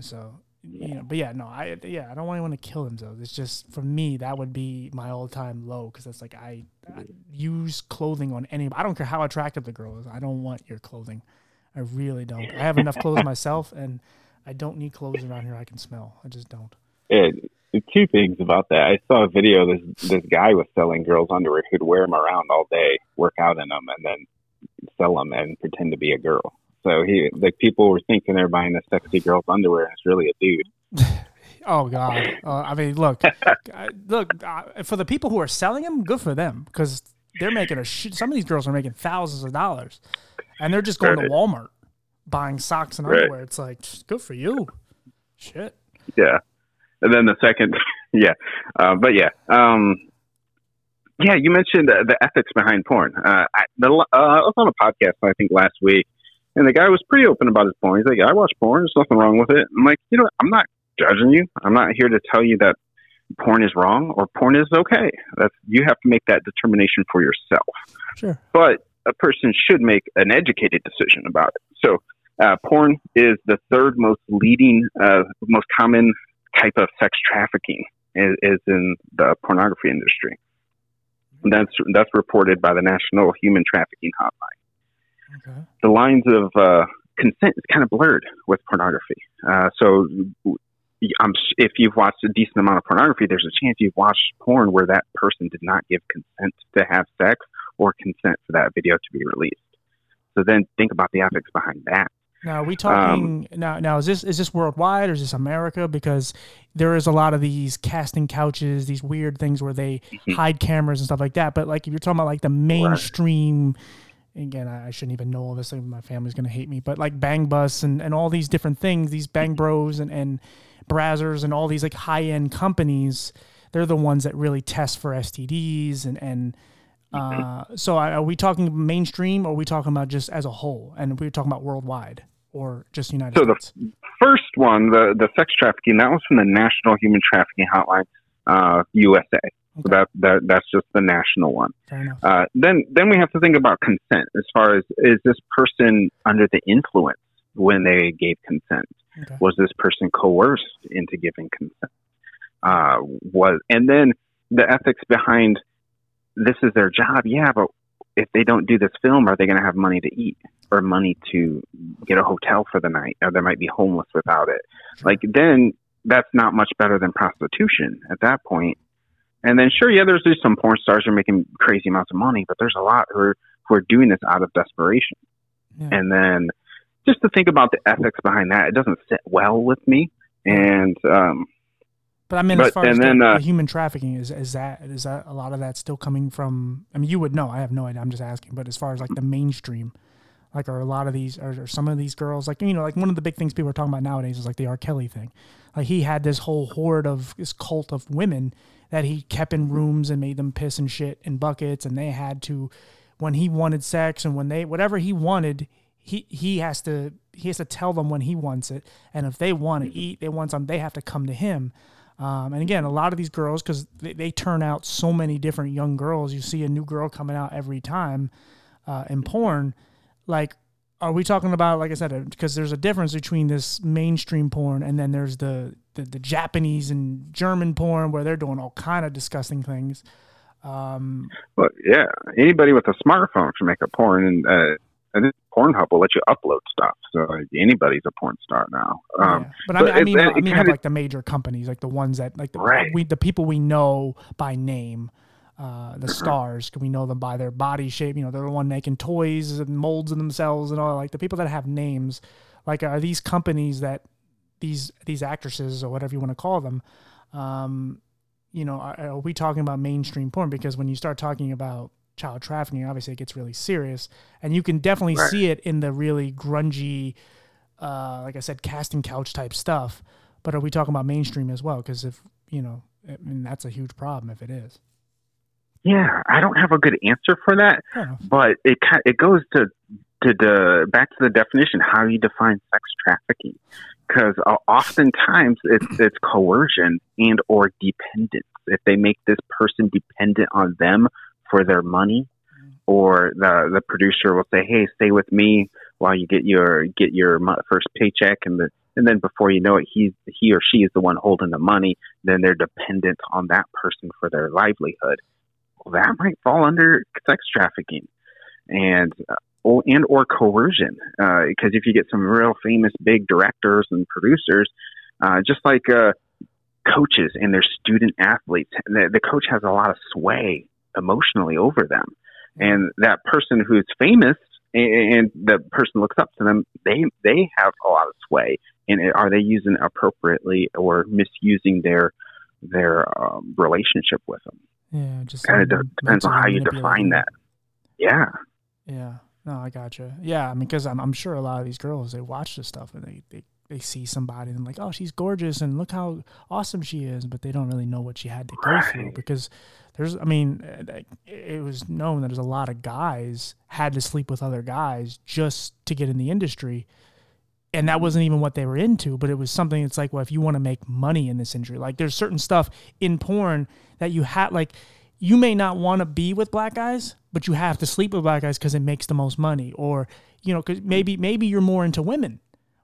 So you know, but yeah, no, I yeah, I don't want anyone to kill themselves. It's just for me that would be my all time low because that's like I, I use clothing on any. I don't care how attractive the girl is. I don't want your clothing. I really don't. I have enough clothes myself, and I don't need clothes around here I can smell. I just don't. It, two things about that. I saw a video. This this guy was selling girls' underwear. He'd wear them around all day, work out in them, and then sell them and pretend to be a girl. So he like people were thinking they're buying a sexy girl's underwear, and it's really a dude. Oh God! Uh, I mean, look, I- look uh, for the people who are selling them, good for them because they're making a shit. Some of these girls are making thousands of dollars, and they're just going Right. to Walmart buying socks and Right. underwear. It's like good for you. Shit. Yeah. And then the second, yeah. Uh, but yeah. Um, yeah, you mentioned uh, the ethics behind porn. Uh, I, the, uh, I was on a podcast, I think, last week, and the guy was pretty open about his porn. He's like, I watch porn. There's nothing wrong with it. I'm like, you know, I'm not judging you. I'm not here to tell you that porn is wrong or porn is okay. That's You have to make that determination for yourself Sure. but a person should make an educated decision about it. So, uh, porn is the third most leading, uh, most common type of sex trafficking is, is in the pornography industry. And That's that's reported by the National Human Trafficking Hotline. Okay. The lines of uh, consent is kind of blurred with pornography. Uh, so, I'm, if you've watched a decent amount of pornography, there's a chance you've watched porn where that person did not give consent to have sex or consent for that video to be released. So then think about the ethics behind that. Now are we talking now? Now is this is this worldwide or is this America? Because there is a lot of these casting couches, these weird things where they Mhm. hide cameras and stuff like that. But like if you're talking about like the mainstream, again, I, I shouldn't even know all this. Like, my family's gonna hate me. But like Bang Bus and, and all these different things, these Bang Bros and and Brazzers and all these like high end companies, they're the ones that really test for STDs and and. Uh, so are we talking mainstream or are we talking about just as a whole? And we're talking about worldwide or just United So the- First one, the, the sex trafficking, that was from the National Human Trafficking Hotline, uh, USA. So that, that that's just the national one. Fair enough. Uh, then then we have to think about consent as far as is this person under the influence when they gave consent? Okay. Was this person coerced into giving consent? Uh, was and then the ethics behind this is their job, yeah, but if they don't do this film, are they going to have money to eat or money to get a hotel for the night? Or they might be homeless without it. Sure. Like then that's not much better than prostitution at that point. And then sure, yeah, there's just some porn stars who are making crazy amounts of money, but there's a lot who are who are doing this out of desperation. Yeah. And then just to think about the ethics behind that, it doesn't sit well with me. And um, But I mean, as But- far as and the, uh, the human trafficking is is that is that a lot of that still coming from? I mean, you would know. I have no idea. I'm just asking. But as far as like the mainstream, like are a lot of these are, are some of these girls like you know like one of the big things people are talking about nowadays is like the R. Kelly thing. Like he had this whole horde of this cult of women that he kept in rooms and made them piss and shit in buckets, and they had to when he wanted sex and when they whatever he wanted. He, he has to he has to tell them when he wants it, and if they want to eat, they want some, they have to come to him. Um, and again, a lot of these girls, because they, they turn out so many different young girls, you see a new girl coming out every time uh, in porn. Like, are we talking about, like I said, because there's a difference between this mainstream porn and then there's the, the, the Japanese and German porn where they're doing all kind of disgusting things. Um, but yeah, anybody with a smartphone can make a porn, and uh, and then Pornhub will let you upload stuff. So like, anybody's a porn star now. Um, yeah. But I mean, but I mean, I mean, of like the major companies, like the ones that, like the Right. we, the people we know by name, uh, Mm-hmm. the stars. Can we know them by their body shape. You know, they're the one making toys and molds of themselves and all. Like the people that have names, like are these companies that these these actresses or whatever you want to call them. Um, you know, are, are we talking about mainstream porn? Because when you start talking about child trafficking, obviously it gets really serious, and you can definitely Right. see it in the really grungy, uh, like I said, casting couch type stuff. But are we talking about mainstream as well? Because if you know, I mean, that's a huge problem if it is. Yeah, I don't have a good answer for that, but it it goes to to the back to the definition how you define sex trafficking, because uh, oftentimes it's it's coercion and or dependence. If they make this person dependent on them for their money, or the the producer will say, "Hey, stay with me while you get your get your first paycheck," and the and then before you know it, he's he or she is the one holding the money. Then they're dependent on that person for their livelihood. Well, that might fall under sex trafficking, and uh, or, and or coercion. Because if you get some real famous big directors and producers, uh, just like uh, coaches and their student athletes, the, the coach has a lot of sway emotionally over them and that person who's famous and, the person looks up to them, they they have a lot of sway. And are they using it appropriately or misusing their their um, relationship with them? Yeah, just Kind of depends on how you define that. Yeah, Yeah. No, I gotcha. Yeah, I mean, because I'm, I'm sure a lot of these girls they watch this stuff and they, they, they see somebody and like, oh, she's gorgeous and look how awesome she is, but they don't really know what she had to go through because there's, I mean, it was known that there's a lot of guys had to sleep with other guys just to get in the industry. And that wasn't even what they were into, but it was something that's like, well, if you want to make money in this industry, like there's certain stuff in porn that you had, like, you may not want to be with black guys, but you have to sleep with black guys because it makes the most money. Or, you know, because maybe maybe you're more into women,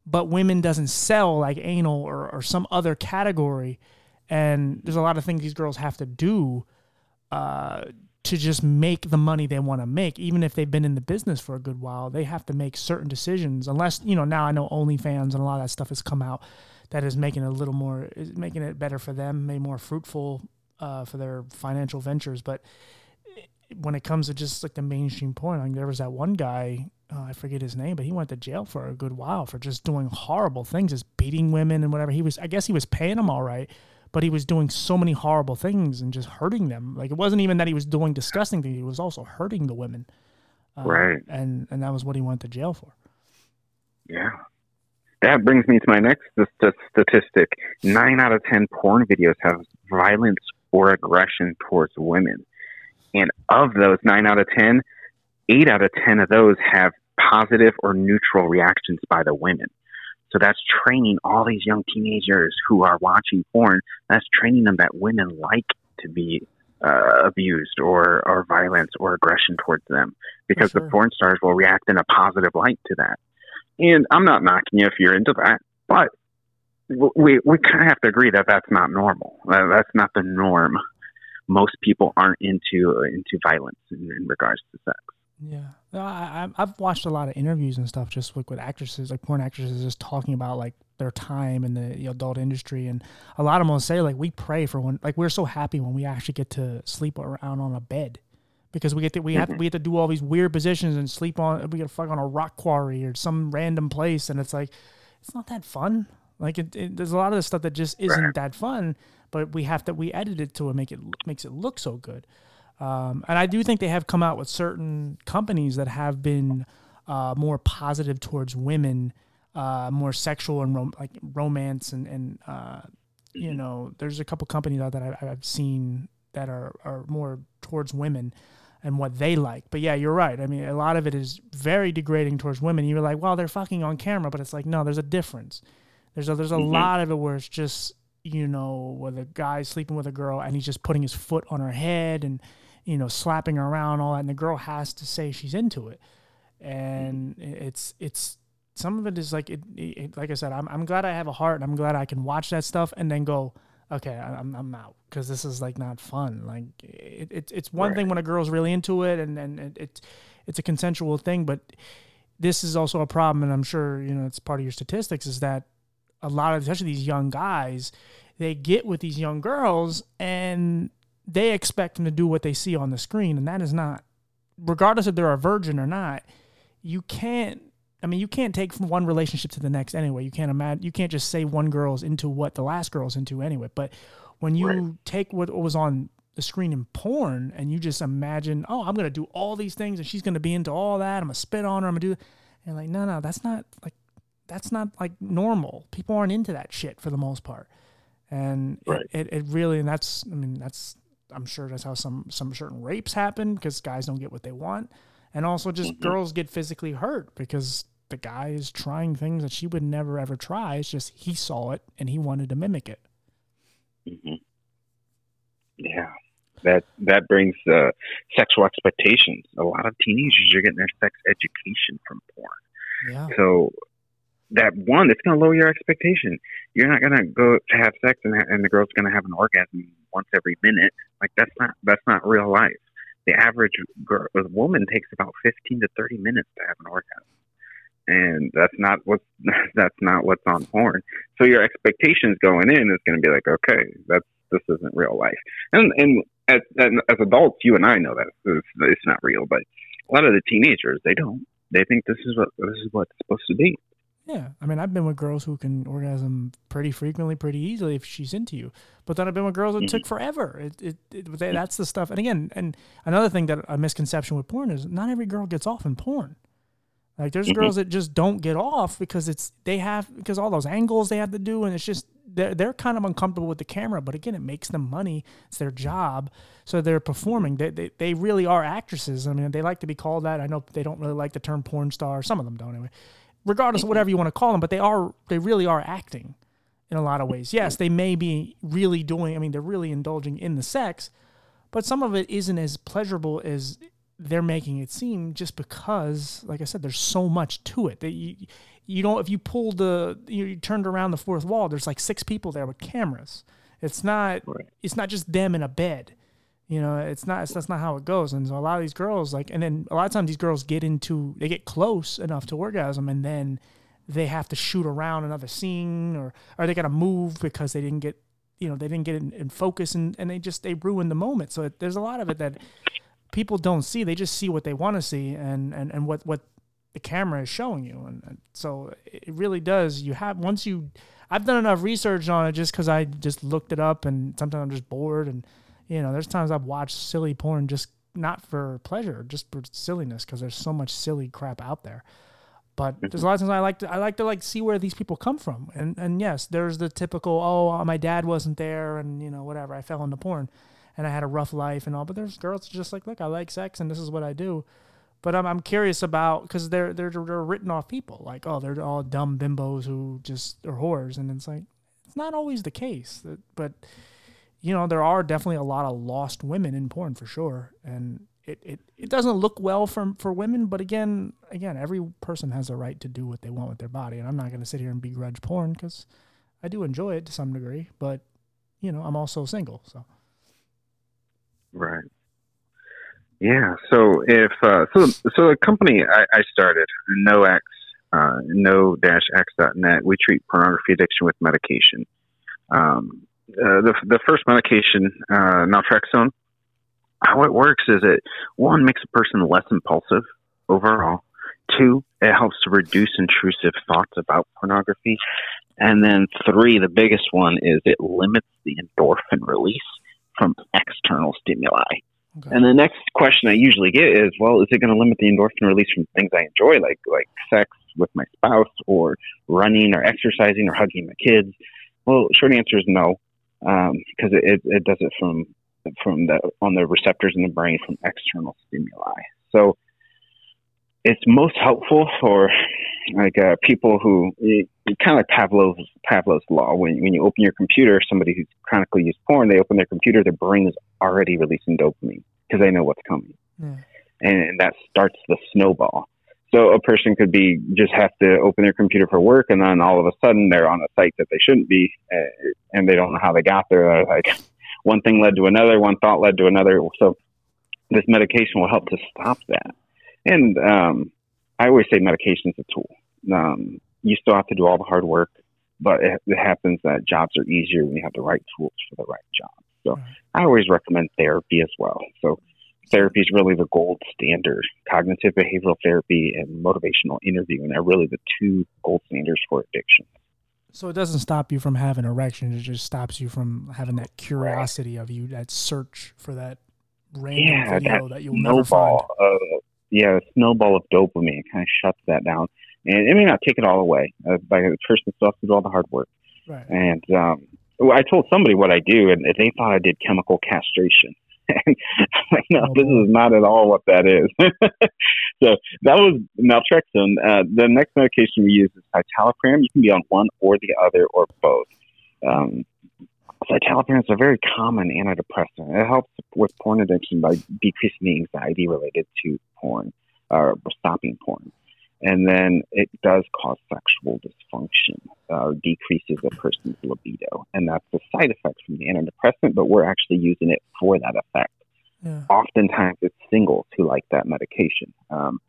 but women doesn't sell like anal or, or some other category. And there's a lot of things these girls have to do uh, to just make the money they want to make. Even if they've been in the business for a good while, they have to make certain decisions. Unless, you know, now I know OnlyFans and a lot of that stuff has come out that is making it a little more, is making it better for them, maybe more fruitful uh, for their financial ventures. But when it comes to just like the mainstream porn, like there was that one guy, uh, I forget his name, but he went to jail for a good while for just doing horrible things, just beating women and whatever. He was, I guess he was paying them all right, but he was doing so many horrible things and just hurting them. Like it wasn't even that he was doing disgusting things; he was also hurting the women. Uh, Right. And and that was what he went to jail for. yeah. That brings me to my next st- st- statistic. Nine out of ten porn videos have violence or aggression towards women, and of those nine out of ten, eight out of ten of those have positive or neutral reactions by the women. So that's training all these young teenagers who are watching porn. That's training them that women like to be uh, abused or or violence or aggression towards them because sure. the porn stars will react in a positive light to that. And I'm not knocking you if you're into that, but we we kind of have to agree that that's not normal. Uh, that's not the norm. Most people aren't into into violence in, in regards to sex. Yeah, I, I've watched a lot of interviews and stuff just like with actresses, like porn actresses, just talking about like their time in the adult industry, and a lot of them will say like we pray for when like we're so happy when we actually get to sleep around on a bed because we get to we have mm-hmm. we have to do all these weird positions and sleep on we get to fuck on a rock quarry or some random place, and it's like it's not that fun. Like it, it, there's a lot of this stuff that just isn't that fun, but we have to we edit it to make it makes it look so good. Um, and I do think they have come out with certain companies that have been uh, more positive towards women, uh, more sexual and rom- like romance and and uh, you know, there's a couple companies out that I, I've seen that are are more towards women and what they like. But yeah, you're right. I mean, a lot of it is very degrading towards women. You're like, well, they're fucking on camera, but it's like, no, there's a difference. There's a there's a Mhm. lot of it where it's just you know, where the guy's sleeping with a girl and he's just putting his foot on her head and you know, slapping her around, all that, and the girl has to say she's into it. And it's it's some of it is like it, it like I said, I'm I'm glad I have a heart and I'm glad I can watch that stuff and then go, okay, I'm I'm out because this is like not fun. Like it, it it's one thing when a girl's really into it and and it, it's it's a consensual thing, but this is also a problem, and I'm sure you know it's part of your statistics is that a lot of especially these young guys they get with these young girls and they expect them to do what they see on the screen and that is not regardless if they're a virgin or not you can't i mean you can't take from one relationship to the next anyway you can't imagine you can't just say one girl's into what the last girl's into anyway but when you Right. take what was on the screen in porn and you just imagine, oh, I'm gonna do all these things and she's gonna be into all that. I'm gonna spit on her. I'm gonna do, and like, no, no, that's not like, that's not like normal. People aren't into that shit for the most part, and right. it, it, it really, and that's, I mean, that's, I'm sure that's how some some certain rapes happen because guys don't get what they want, and also just mm-hmm. girls get physically hurt because the guy is trying things that she would never ever try. It's just he saw it and he wanted to mimic it. Mm-hmm. Yeah, that that brings uh, sexual expectations. A lot of teenagers are getting their sex education from porn. Yeah. So that one, it's going to lower your expectation. You're not going to go to have sex and, ha- and the girl's going to have an orgasm once every minute. Like that's not that's not real life. The average girl, woman takes about 15 to 30 minutes to have an orgasm and that's not what that's not what's on porn. So your expectations going in is going to be like, okay, that's this isn't real life. And and as, as adults, you and I know that it's, it's not real, but a lot of the teenagers they don't. They think this is what this is what it's supposed to be. Yeah, I mean, I've been with girls who can orgasm pretty frequently, pretty easily if she's into you. But then I've been with girls that mm-hmm. took forever. It, it, it they, that's the stuff. And again, and another thing that a misconception with porn is not every girl gets off in porn. Like there's mm-hmm. girls that just don't get off because it's they have because all those angles they have to do and it's just they're they're kind of uncomfortable with the camera. But again, it makes them money. It's their job, so they're performing. They they, they really are actresses. I mean, they like to be called that. I know they don't really like the term porn star. Some of them don't anyway. Regardless of mm-hmm. whatever you want to call them, but they are they really are acting in a lot of ways. Yes, they may be really doing. I mean, they're really indulging in the sex, but some of it isn't as pleasurable as they're making it seem just because, like I said, there's so much to it that you, you don't, if you pulled the, you turned around the fourth wall, there's like six people there with cameras. It's not, right. it's not just them in a bed. You know, it's not, it's, that's not how it goes. And so a lot of these girls, like, and then a lot of times these girls get into, they get close enough to orgasm and then they have to shoot around another scene or, or they got to move because they didn't get, you know, they didn't get in, in focus and, and they just, they ruin the moment. So it, there's a lot of it that, people don't see. They just see what they want to see and, and, and what, what the camera is showing you. And, and, so it really does. You have, once you, I've done enough research on it just because I just looked it up and sometimes I'm just bored. And, you know, there's times I've watched silly porn just not for pleasure, just for silliness because there's so much silly crap out there. But mm-hmm. there's a lot of times I like to I like to like see where these people come from. And and yes, there's the typical oh my dad wasn't there and you know whatever I fell into porn and I had a rough life and all. But there's girls just like, look, I like sex and this is what I do. But I'm, I'm curious about because they're, they're they're written off people like oh they're all dumb bimbos who just are whores and it's like it's not always the case but you know there are definitely a lot of lost women in porn for sure and it, it, it doesn't look well for for women but again again every person has a right to do what they want with their body and I'm not going to sit here and begrudge porn because I do enjoy it to some degree but you know I'm also single so. Right. Yeah. So if uh, so, so the company I, I started, NoX, uh, no-x.net, we treat pornography addiction with medication. Um, uh, the the first medication, uh, naltrexone, how it works is it one makes a person less impulsive overall. Two, it helps to reduce intrusive thoughts about pornography. And then three, the biggest one is it limits the endorphin release from external stimuli. Okay. And the next question I usually get is, well, is it going to limit the endorphin release from things I enjoy, like like sex with my spouse, or running, or exercising, or hugging my kids? Well, short answer is no, because um, it, it, it does it from from the on the receptors in the brain from external stimuli. So it's most helpful for like uh, people who kind of like Pavlov's Pavlov's law. When when you open your computer, somebody who's chronically used porn, they open their computer, their brain is already releasing dopamine because they know what's coming, yeah. and that starts the snowball. So a person could be just have to open their computer for work, and then all of a sudden they're on a site that they shouldn't be, uh, and they don't know how they got there. They're like one thing led to another, one thought led to another. So this medication will help to stop that. And um, I always say medication is a tool. Um, you still have to do all the hard work, but it, it, happens that jobs are easier when you have the right tools for the right job. So mm-hmm. I always recommend therapy as well. So therapy is really the gold standard. Cognitive behavioral therapy and motivational interviewing are really the two gold standards for addiction. So it doesn't stop you from having erection. It just stops you from having that curiosity of you, that search for that random Yeah, video that that you'll never find. yeah, a snowball of dopamine kind of shuts that down, and it may not take it all away. Uh, by the person still has to do all the hard work. Right. And um, I told somebody what I do, and they thought I did chemical castration. No, this is not at all what that is. so that was naltrexone. Uh, the next medication we use is citalopram. You can be on one or the other or both. Um, citalopram is a very common antidepressant. It helps with porn addiction by decreasing the anxiety related to porn or stopping porn. And then it does cause sexual dysfunction, uh, decreases a person's libido. And that's a side effect from the antidepressant, but we're actually using it for that effect. Yeah. Oftentimes it's singles who like that medication. Um,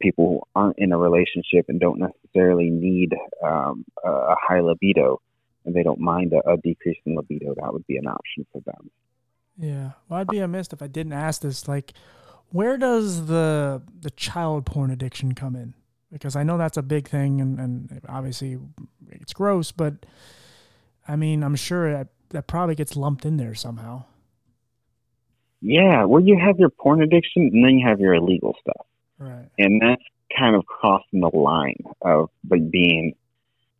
people who aren't in a relationship and don't necessarily need um, a a high libido and they don't mind a, a decrease in libido, that would be an option for them. Yeah. Well, I'd be amiss if I didn't ask this. Like, where does the the child porn addiction come in? Because I know that's a big thing, and, and obviously it's gross, but I mean, I'm sure that that probably gets lumped in there somehow. Yeah, well, you have your porn addiction and then you have your illegal stuff. Right. and that's kind of crossing the line of like being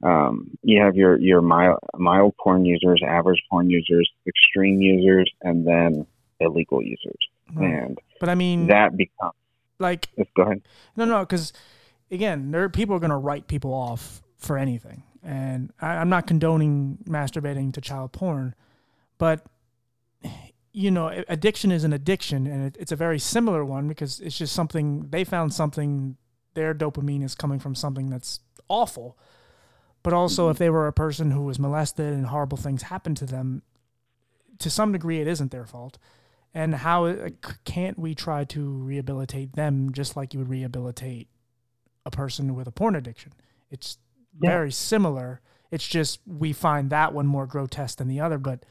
um, you have your your mild, mild porn users, average porn users, extreme users, and then illegal users, Right. and But I mean, that becomes. like, go ahead. no, no, because again, there people are going to write people off for anything, and I, I'm not condoning masturbating to child porn, but you know, addiction is an addiction, and it, it's a very similar one because it's just something they found something their dopamine is coming from something that's awful. But also, if they were a person who was molested and horrible things happened to them, to some degree, it isn't their fault. And how uh, can't we try to rehabilitate them just like you would rehabilitate a person with a porn addiction? It's Yeah. very similar. It's just we find that one more grotesque than the other. But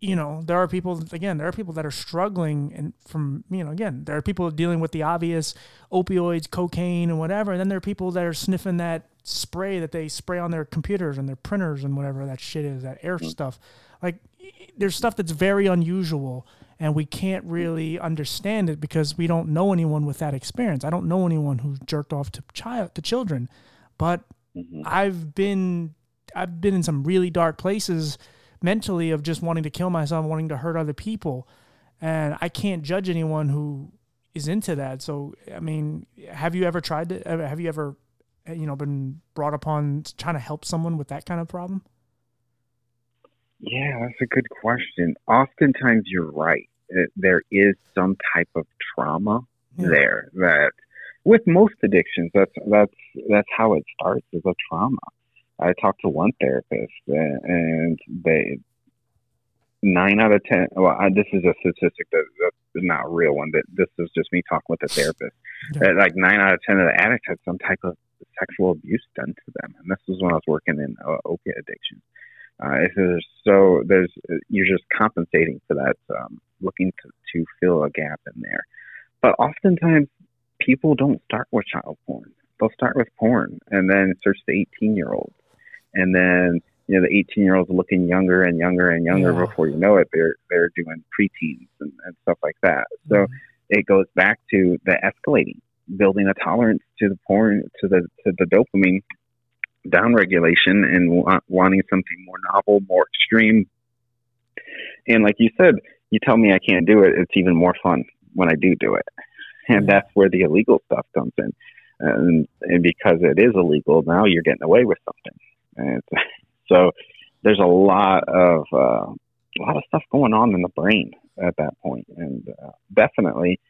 you know, there are people again. There are people that are struggling, and from you know, again, there are people dealing with the obvious opioids, cocaine, and whatever. And then there are people that are sniffing that spray that they spray on their computers and their printers and whatever that shit is, that air mm. stuff. Like, there's stuff that's very unusual, and we can't really understand it because we don't know anyone with that experience. I don't know anyone who's jerked off to child to children, but Mhm. I've been I've been in some really dark places mentally of just wanting to kill myself, wanting to hurt other people, and I can't judge anyone who is into that. So, I mean, have you ever tried to? Have you ever, you know, been brought upon trying to help someone with that kind of problem? Yeah, that's a good question. Oftentimes, you're right. There is some type of trauma Yeah. there that, with most addictions, that's that's that's how it starts is a trauma. I talked to one therapist, and they nine out of ten. Well, I, this is a statistic that that's not a real one. That this is just me talking with a therapist. Yeah. Like nine out of ten of the addicts had some type of sexual abuse done to them, and this was when I was working in uh, opiate addiction. Uh, it's there's so there's you're just compensating for that, um, looking to, to fill a gap in there. But oftentimes, people don't start with child porn. They'll start with porn and then search the 18 year olds, and then you know the 18 year olds looking younger and younger and younger. Yeah. Before you know it, they're they're doing preteens and, and stuff like that. So it goes back to the escalating, building a tolerance to the porn, to the to the dopamine downregulation, and wa- wanting something more novel, more extreme. And like you said, you tell me I can't do it. It's even more fun when I do do it, and that's where the illegal stuff comes in. And and because it is illegal, now you're getting away with something. And so there's a lot of uh, a lot of stuff going on in the brain at that point, and uh, definitely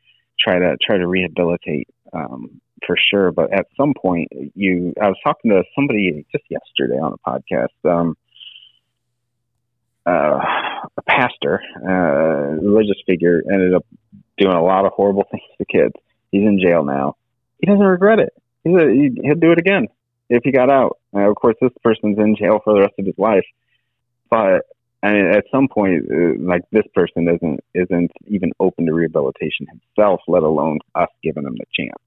try to try to rehabilitate um, for sure. But at some point, you I was talking to somebody just yesterday on a podcast. Um, uh, a pastor, uh, religious figure, ended up doing a lot of horrible things to kids. He's in jail now. He doesn't regret it. He- he'd do it again if he got out. Uh, of course, this person's in jail for the rest of his life. But Mean, at some point, uh, like this person isn't isn't even open to rehabilitation himself, let alone us giving him the chance.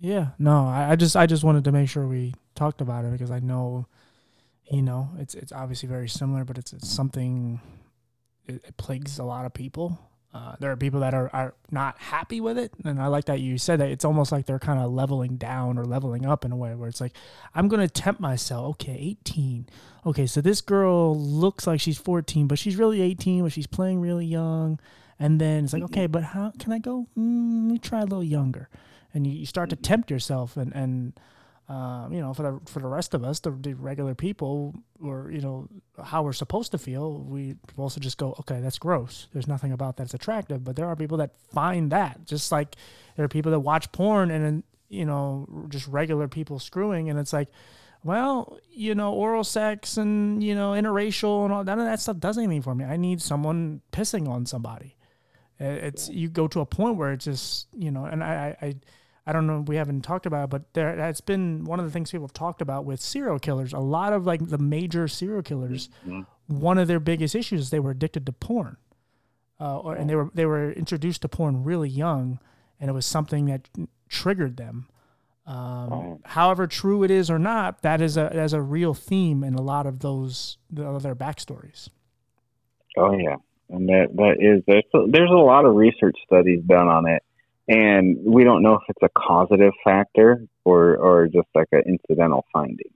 Yeah, no, I, I just I just wanted to make sure we talked about it because I know, you know, it's it's obviously very similar, but it's, it's something it, it plagues a lot of people. Uh, there are people that are, are not happy with it. And I like that you said that it's almost like they're kind of leveling down or leveling up in a way where it's like, I'm going to tempt myself. Okay, 18. Okay, so this girl looks like she's 14, but she's really 18, but she's playing really young. And then it's like, okay, but how can I go? Mm, let me try a little younger. And you, you start to tempt yourself and, and, um, you know, for the for the rest of us, the, the, regular people, or you know, how we're supposed to feel, we also just go, okay, that's gross. There's nothing about that's attractive. But there are people that find that, just like there are people that watch porn and you know, just regular people screwing, and it's like, well, you know, oral sex and you know, interracial and all none of that stuff does anything for me. I need someone pissing on somebody. It's you go to a point where it's just you know, and I I I don't know, we haven't talked about it, but there has been one of the things people have talked about with serial killers. A lot of like the major serial killers, mm-hmm. one of their biggest issues is they were addicted to porn, uh, or, and they were they were introduced to porn really young, and it was something that triggered them. Um, However true it is or not, that is a as a real theme in a lot of those the other backstories. Oh yeah, and that that is there's there's a lot of research studies done on it and we don't know if it's a causative factor or or just like an incidental finding.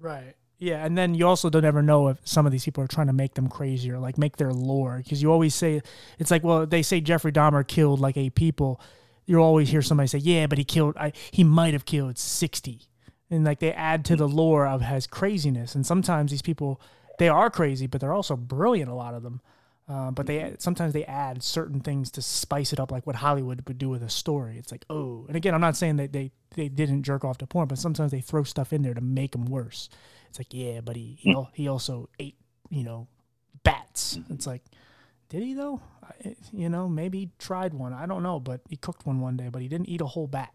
Right. Yeah, and then you also don't ever know if some of these people are trying to make them crazier, like make their lore because you always say it's like well they say Jeffrey Dahmer killed like eight people, you always hear somebody say yeah but he killed I, he might have killed sixty, and like they add to the lore of his craziness and sometimes these people they are crazy but they're also brilliant a lot of them. Uh, but they mm-hmm. sometimes they add certain things to spice it up, like what Hollywood would do with a story. It's like, oh, and again, I'm not saying that they they didn't jerk off to porn, but sometimes they throw stuff in there to make them worse. It's like, yeah, but he he, mm. he also ate, you know, bats. Mm-hmm. It's like, did he though? I, eh, you know, maybe he tried one. I don't know, but he cooked one one day, but he didn't eat a whole bat.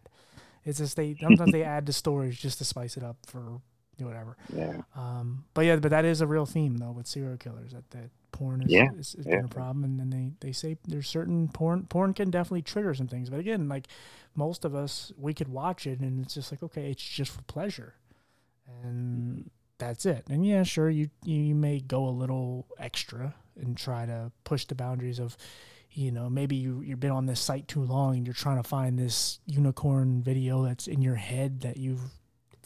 It's just they sometimes they add to stories just to spice it up for whatever. Yeah. Um, but yeah, but that is a real theme though with serial killers that that porn is, yeah. is, is yeah. been a problem, and then they they say there's certain porn porn can definitely trigger some things, but again, like most of us, we could watch it and it's just like okay, it's just for pleasure, and that's it. And yeah, sure, you you may go a little extra and try to push the boundaries of you know maybe you you've been on this site too long and you're trying to find this unicorn video that's in your head that you've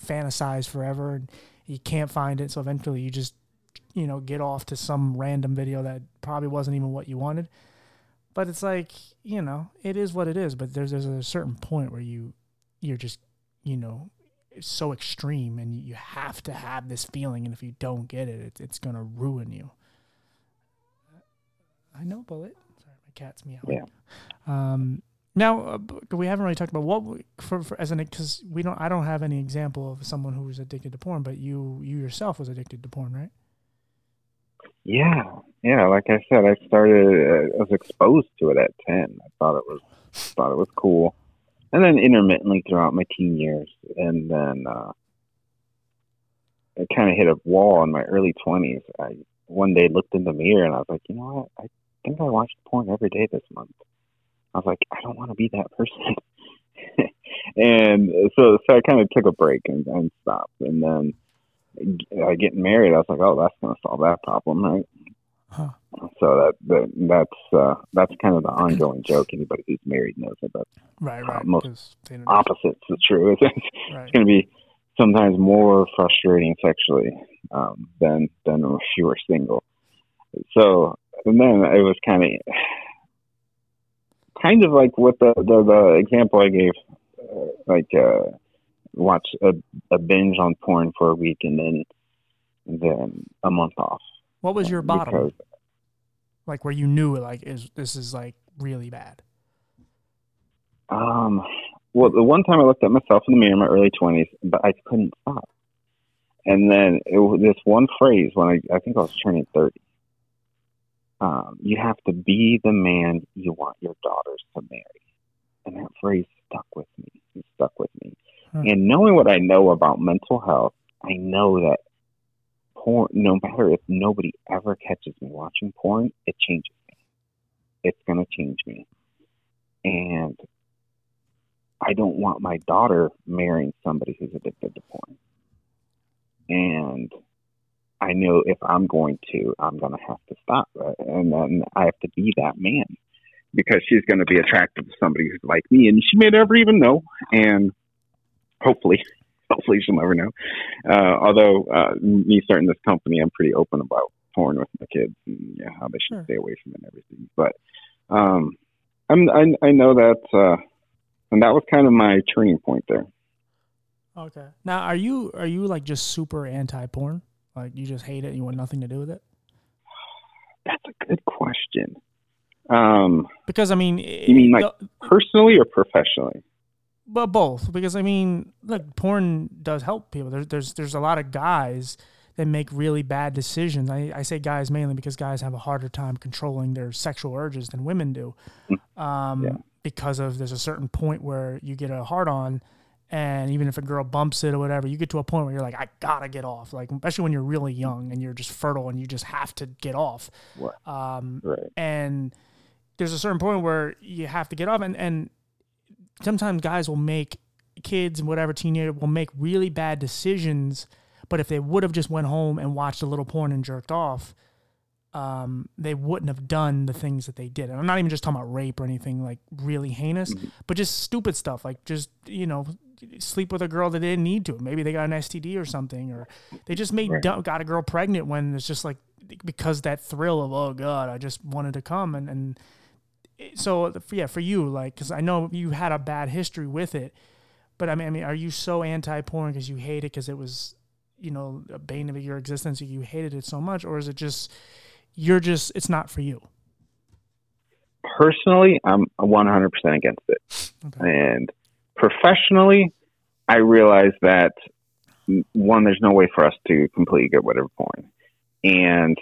fantasized forever and you can't find it so eventually you just you know, get off to some random video that probably wasn't even what you wanted. But it's like, you know, it is what it is. But there's there's a certain point where you you're just, you know, so extreme and you have to have this feeling and if you don't get it, it it's gonna ruin you. I know, bullet. Sorry, my cat's meowing. Yeah. Um, now uh, we haven't really talked about what we, for, for as an because we don't I don't have any example of someone who was addicted to porn, but you you yourself was addicted to porn, right? Yeah, yeah. Like I said, I started. Uh, I was exposed to it at ten. I thought it was thought it was cool, and then intermittently throughout my teen years, and then uh, I kind of hit a wall in my early twenties. I one day looked in the mirror and I was like, you know what? I think I watched porn every day this month. I was like, I don't want to be that person. and so, so I kind of took a break and, and stopped, and then uh, getting married, I was like, oh, that's going to solve that problem, right? Huh. So that, that that's uh, that's kind of the ongoing joke. Anybody who's married knows. That's right, right. Uh, most opposites is true. It's, right. it's going to be sometimes more frustrating sexually um, than than if you were single. So and then it was kind of kind of like what the the, the example I gave, uh, like. Uh, watch a, a binge on porn for a week and then then a month off. What was your bottom? Because, like where you knew like is this is like really bad. Um. Well, the one time I looked at myself in the mirror in my early twenties, but I couldn't stop. And then it was this one phrase when I I think I was turning thirty. Um, you have to be the man you want your daughters to marry, and that phrase stuck with me. It stuck with me. Hmm. And knowing what I know about mental health, I know that porn, no matter if nobody ever catches me watching porn, it changes me. It's going to change me. And I don't want my daughter marrying somebody who's addicted to porn. And I know if I'm going to, I'm going to have to stop. And then I have to be that man because she's going to be attracted to somebody who's like me and she may never even know. And hopefully, hopefully she'll never know. Uh, although, uh, me starting this company, I'm pretty open about porn with my kids and yeah, how they should sure. stay away from it and everything. But, um, I'm, I, I know that, uh, and that was kind of my turning point there. Okay. Now, are you are you like just super anti porn? Like you just hate it. You want nothing to do with it. That's a good question. Um, because I mean, you mean like the, personally or professionally? But both. Because I mean, look, porn does help people. There's there's there's a lot of guys that make really bad decisions. I, I say guys mainly because guys have a harder time controlling their sexual urges than women do. Hmm. Um, yeah. Because of there's a certain point where you get a hard on and even if a girl bumps it or whatever, you get to a point where you're like, I gotta get off. Like, especially when you're really young and you're just fertile and you just have to get off. Um, right. And there's a certain point where you have to get off, and and sometimes guys will make kids and whatever teenager will make really bad decisions. But if they would have just went home and watched a little porn and jerked off, um, they wouldn't have done the things that they did. And I'm not even just talking about rape or anything like really heinous, mm-hmm. but just stupid stuff like just you know sleep with a girl that they didn't need to. Maybe they got an STD or something, or they just made right. dumb, got a girl pregnant when it's just like because that thrill of oh god, I just wanted to come and and so yeah, for you like because I know you had a bad history with it, but I mean, I mean, are you so anti porn because you hate it because it was you know a bane of your existence, you hated it so much, or is it just you're just it's not for you? Personally, I'm 100% against it, okay. and professionally, I realize that one, there's no way for us to completely get rid of porn, and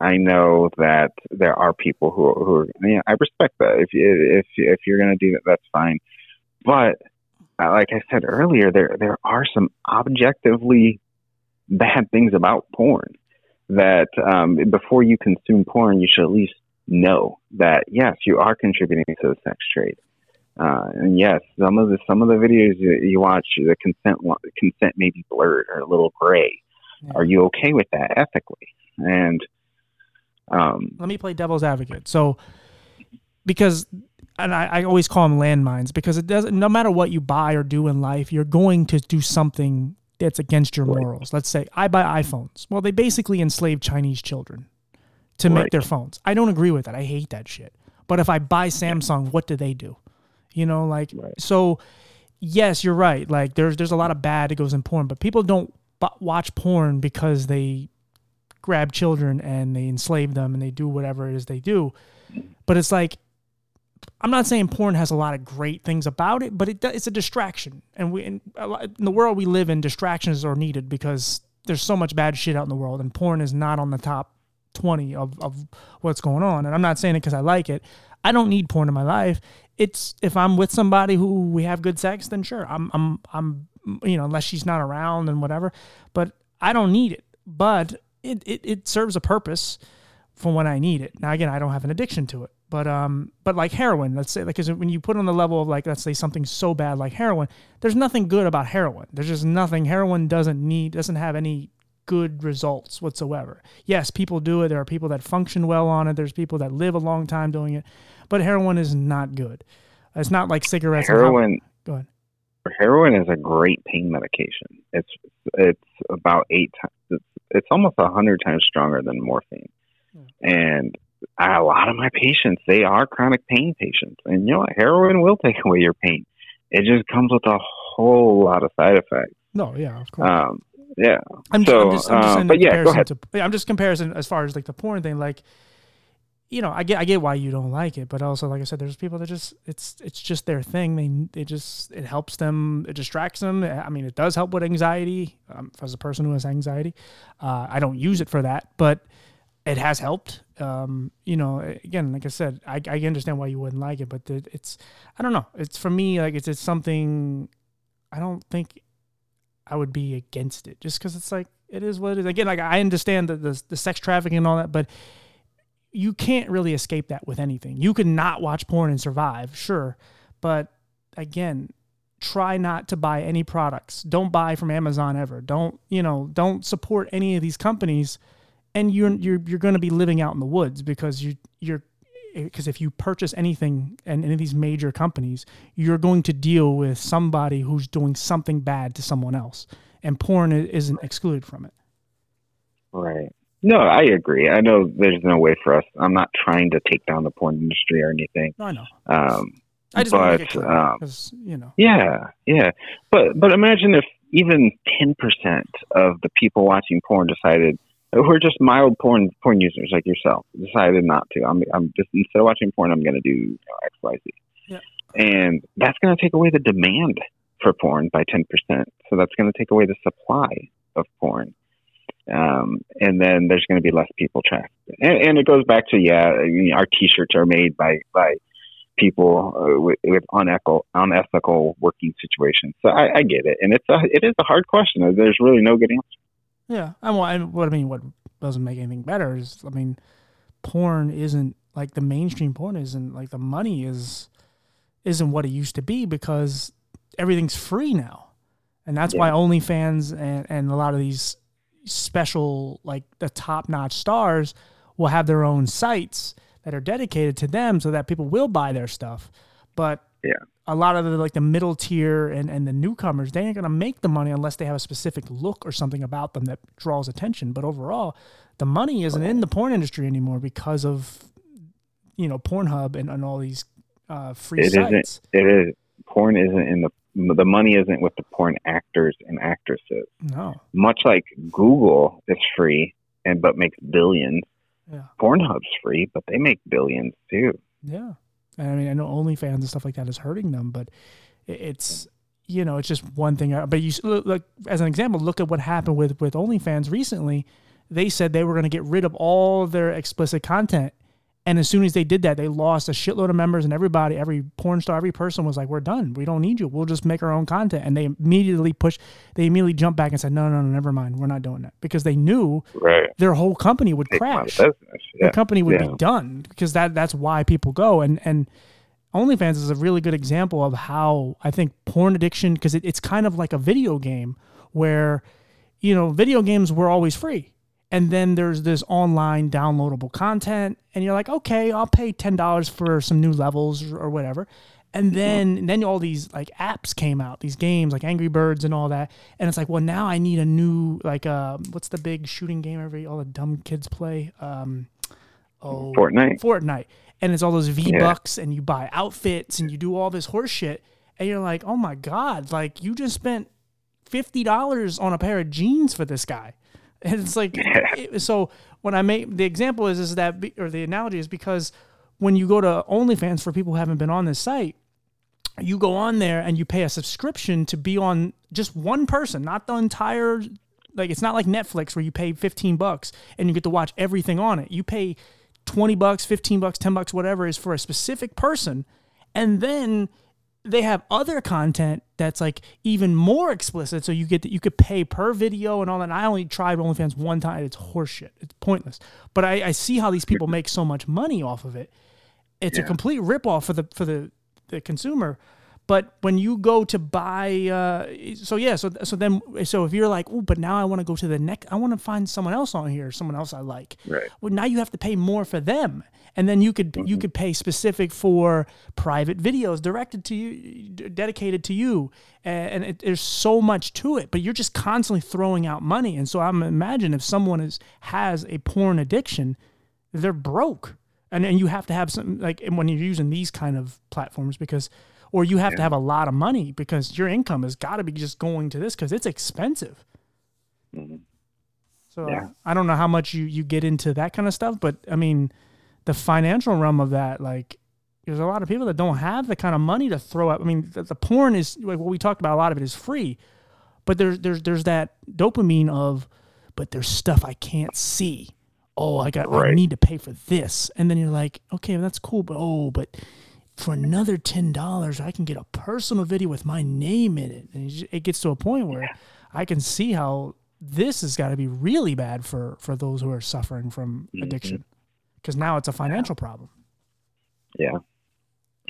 I know that there are people who who are, yeah, I respect that. If if if you're gonna do that, that's fine. But uh, like I said earlier, there there are some objectively bad things about porn that um, before you consume porn, you should at least know that yes, you are contributing to the sex trade. Uh, and yes, some of the some of the videos you, you watch, the consent consent may be blurred or a little gray. Yeah. Are you okay with that ethically? And um, let me play devil's advocate. So, because and I, I always call them landmines because it doesn't. No matter what you buy or do in life, you're going to do something that's against your right. morals. Let's say I buy iPhones. Well, they basically enslave Chinese children to right. make their phones. I don't agree with that. I hate that shit. But if I buy Samsung, what do they do? You know, like right. so. Yes, you're right. Like there's there's a lot of bad that goes in porn, but people don't watch porn because they grab children and they enslave them and they do whatever it is they do. But it's like I'm not saying porn has a lot of great things about it, but it, it's a distraction. And we in, in the world we live in, distractions are needed because there's so much bad shit out in the world, and porn is not on the top 20 of, of what's going on. And I'm not saying it because I like it. I don't need porn in my life it's if I'm with somebody who we have good sex, then sure, I'm I'm I'm you know unless she's not around and whatever. But I don't need it. But it it, it serves a purpose for when I need it. Now again, I don't have an addiction to it. But um, but like heroin, let's say, like, when you put on the level of like, let's say something so bad like heroin, there's nothing good about heroin. There's just nothing. Heroin doesn't need, doesn't have any good results whatsoever. Yes, people do it. There are people that function well on it. There's people that live a long time doing it but heroin is not good. It's not like cigarettes. Heroin. Go ahead. Heroin is a great pain medication. It's it's about eight times. It's, it's almost a hundred times stronger than morphine. Hmm. And a lot of my patients, they are chronic pain patients, and you know what? Heroin will take away your pain. It just comes with a whole lot of side effects. No, yeah, of course. Um, yeah. I'm, so, I'm just, I'm just uh, but yeah, go ahead. To, I'm just comparison as far as like the porn thing. Like, you know, I get I get why you don't like it, but also like I said, there's people that just it's it's just their thing. They they just it helps them, it distracts them. I mean, it does help with anxiety. Um, as a person who has anxiety, uh, I don't use it for that, but it has helped. Um, you know, again, like I said, I, I understand why you wouldn't like it, but it's I don't know. It's for me like it's it's something I don't think I would be against it just because it's like it is what it is. Again, like I understand the, the the sex trafficking and all that, but you can't really escape that with anything. You can not watch porn and survive, sure, but again, try not to buy any products. Don't buy from Amazon ever. Don't, you know, don't support any of these companies and you're you're you're going to be living out in the woods because you you're because if you purchase anything and any of these major companies, you're going to deal with somebody who's doing something bad to someone else, and porn isn't excluded from it. Right. No, I agree. I know there's no way for us. I'm not trying to take down the porn industry or anything. I know. Um, I just but, clear, um, you know. Yeah, yeah. But but imagine if even ten percent of the people watching porn decided who are just mild porn porn users like yourself decided not to. I'm I'm just instead of watching porn, I'm going to do you know, X Y Z. Yeah. And that's going to take away the demand for porn by ten percent. So that's going to take away the supply of porn. Um, and then there's going to be less people trafficked, and, and it goes back to yeah, our T-shirts are made by by people uh, with, with unethical unethical working situations. So I, I get it, and it's a it is a hard question. There's really no good answer. Yeah, I well, I, what I mean, what doesn't make anything better is, I mean, porn isn't like the mainstream porn isn't like the money is isn't what it used to be because everything's free now, and that's why Yeah. OnlyFans and and a lot of these special like the top notch stars will have their own sites that are dedicated to them so that people will buy their stuff, but Yeah. A lot of the like the middle tier and, and the newcomers, they ain't gonna make the money unless they have a specific look or something about them that draws attention. But overall, the money isn't in the porn industry anymore because of you know Pornhub and, and all these uh, free It isn't. It is. porn isn't in the the money isn't with the porn actors and actresses. No, Much like Google is free and but makes billions. Yeah. Pornhub's free, but they make billions too. yeah. I mean, I know OnlyFans and stuff like that is hurting them, but it's you know it's just one thing. uh, But you look as an example, look at what happened with with OnlyFans recently. They said they were going to get rid of all their explicit content. And as soon as they did that, they lost a shitload of members, and everybody, every porn star, every person was like, "We're done. We don't need you. We'll just make our own content." And they immediately pushed. They immediately jumped back and said, "No, no, no, never mind. We're not doing that," because they knew Right. their whole company would Take them out of crash the company would Yeah. be done because that that's why people go and and OnlyFans is a really good example of how I think porn addiction because it, it's kind of like a video game where you know video games were always free and then there's this online downloadable content and you're like okay I'll pay ten dollars for some new levels or whatever. And then then all these like apps came out these games like Angry Birds and all that. And it's like well now I need a new like uh what's the big shooting game every all the dumb kids play? Um oh Fortnite. Fortnite, and it's all those V bucks, and you buy outfits, and you do all this horse shit, and you're like, oh my god, like you just spent fifty dollars on a pair of jeans for this guy, and it's like, it- so when I make the example is is that, be- or the analogy is because when you go to OnlyFans for people who haven't been on this site. You go on there and you pay a subscription to be on just one person, not the entire like it's not like Netflix where you pay 15 bucks and you get to watch everything on it. You pay 20 bucks, 15 bucks, 10 bucks, whatever is for a specific person. And then they have other content that's like even more explicit. So you get that you could pay per video and all that. And I only tried OnlyFans one time. It's horseshit. It's pointless. But I, I see how these people make so much money off of it. It's a Yeah. complete ripoff for the for the, the consumer. But when you go to buy, uh, so yeah, so so then so if you're like, oh, but now I want to go to the next, I want to find someone else on here, someone else I like. Right. Well, now you have to pay more for them, and then you could you could pay specific for private videos directed to you, dedicated to you, and, and it, there's so much to it. But you're just constantly throwing out money, and so I'm imagine if someone is has a porn addiction, they're broke, and and you have to have some like and when you're using these kind of platforms because. Or you have to have a lot of money because your income has got to be just going to this because it's expensive. Mhm. So Yeah. I don't know how much you, you get into that kind of stuff, but I mean, the financial realm of that, like, there's a lot of people that don't have the kind of money to throw out. I mean, the, the porn is like what we talked about. A lot of it is free, but there's there's there's that dopamine of, but there's stuff I can't see. Oh, I got I need to pay for this, and then you're like, okay, that's cool, but oh, but for another ten dollars, I can get a personal video with my name in it, and it gets to a point where I can see how this has got to be really bad for for those who are suffering from Mhm. addiction, because now it's a financial problem. Yeah.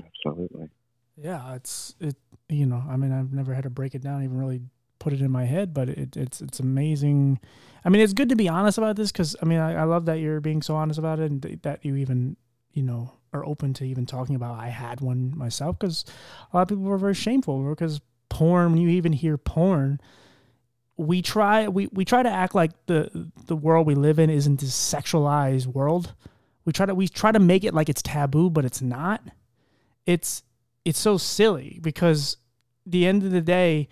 Absolutely. Yeah, it's it. You know, I mean, I've never had to break it down, even really put it in my head, but it, it's it's amazing. I mean, it's good to be honest about this because I mean, I, I love that you're being so honest about it and that you even you know are open to even talking about. I had one myself because a lot of people were very shameful because porn. When you even hear porn, we try we, we try to act like the the world we live in isn't this sexualized world. We try to we try to make it like it's taboo, but it's not. It's it's so silly because the end of the day,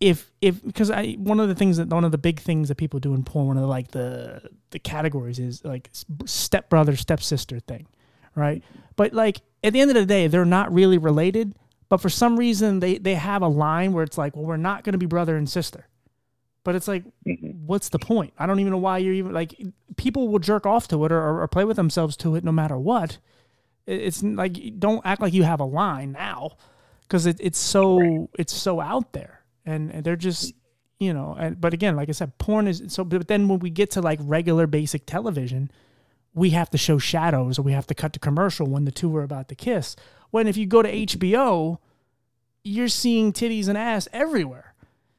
if if because I one of the things that one of the big things that people do in porn, one of the like the the categories is like step brother step sister thing, right? But like at the end of the day, they're not really related. But for some reason, they they have a line where it's like, well, we're not going to be brother and sister. But it's like, mm-hmm. what's the point? I don't even know why you're even like people will jerk off to it or, or play with themselves to it no matter what. It's like don't act like you have a line now because it, it's so it's so out there and, and they're just you know and but again like I said porn is so but then when we get to like regular basic television we have to show shadows or we have to cut to commercial when the two are about to kiss when if you go to HBO you're seeing titties and ass everywhere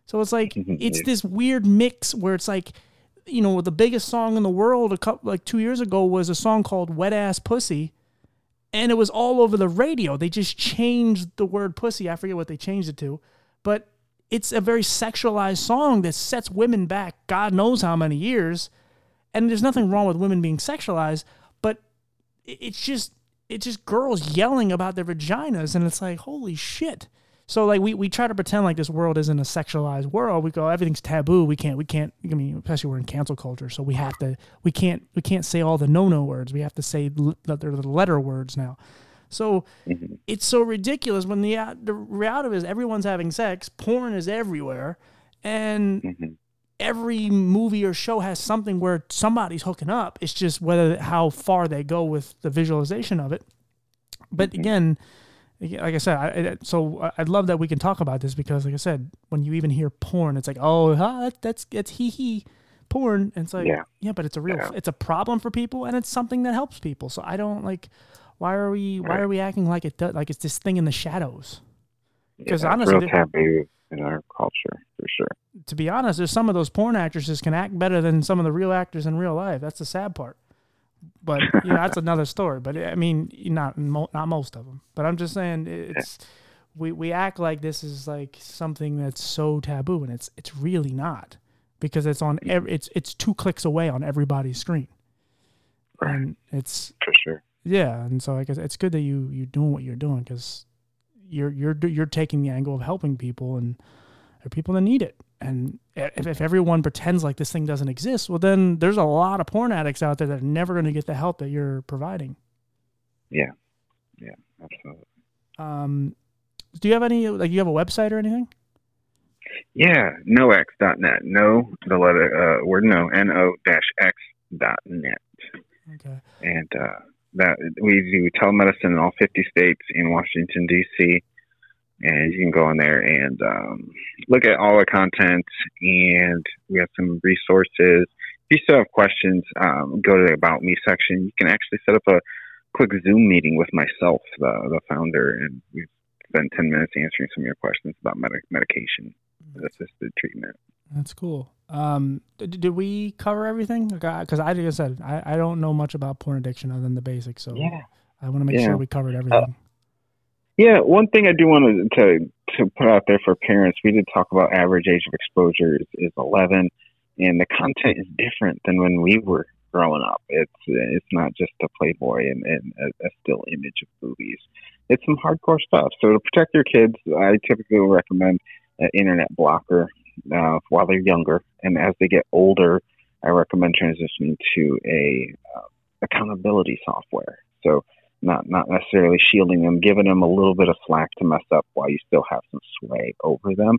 so it's like it's this weird mix where it's like, you know, the biggest song in the world a couple like two years ago was a song called "Wet Ass Pussy," and it was all over the radio. They just changed the word "pussy." I forget what they changed it to, but it's a very sexualized song that sets women back. God knows how many years, and there's nothing wrong with women being sexualized, but it's just it's just girls yelling about their vaginas, and it's like holy shit. So like we, we try to pretend like this world isn't a sexualized world. We go everything's taboo. We can't we can't. I mean, especially we're in cancel culture, so we have to we can't we can't say all the no no words. We have to say that they're the letter words now. So mm-hmm. it's so ridiculous when the uh, the reality is everyone's having sex. Porn is everywhere, and mm-hmm. Every movie or show has something where somebody's hooking up. It's just whether how far they go with the visualization of it. But mm-hmm. again like I said, I, so I'd love that we can talk about this because, like I said, when you even hear porn, it's like, oh, huh, that's that's he he porn, and it's like, yeah, yeah but it's a real, yeah. it's a problem for people, and it's something that helps people. So I don't like, why are we, why are we acting like it does, like it's this thing in the shadows? Because yeah, honestly, real taboo in our culture for sure. To be honest, there's some of those porn actresses can act better than some of the real actors in real life. That's the sad part but you know, that's another story. But I mean, not not most of them. But I'm just saying it's we we act like this is like something that's so taboo, and it's it's really not because it's on every, it's it's two clicks away on everybody's screen, right. and it's for sure. Yeah, and so I guess it's good that you you're doing what you're doing because you're you're you're taking the angle of helping people, and there are people that need it. And if, if everyone pretends like this thing doesn't exist, well, then there's a lot of porn addicts out there that are never going to get the help that you're providing. Yeah. Yeah, absolutely. Um, do you have any, like, you have a website or anything? Yeah, nox.net. No, the letter, uh, word no, N O dash X dot net. Okay. And, uh, that we do telemedicine in all 50 states in Washington, D.C and you can go in there and um, look at all the content and we have some resources. If you still have questions um, go to the about me section. You can actually set up a quick zoom meeting with myself the, the founder and we spend 10 minutes answering some of your questions about med- medication assisted treatment that's cool um, did, did we cover everything because I, like I said I, I don't know much about porn addiction other than the basics so yeah I want to make yeah. sure we covered everything. Uh, yeah, one thing I do want to to put out there for parents, we did talk about average age of exposure is, is 11, and the content is different than when we were growing up. It's it's not just a Playboy and, and a, a still image of movies. It's some hardcore stuff. So to protect your kids, I typically recommend an internet blocker uh, while they're younger, and as they get older, I recommend transitioning to a uh, accountability software. So not not necessarily shielding them, giving them a little bit of slack to mess up while you still have some sway over them.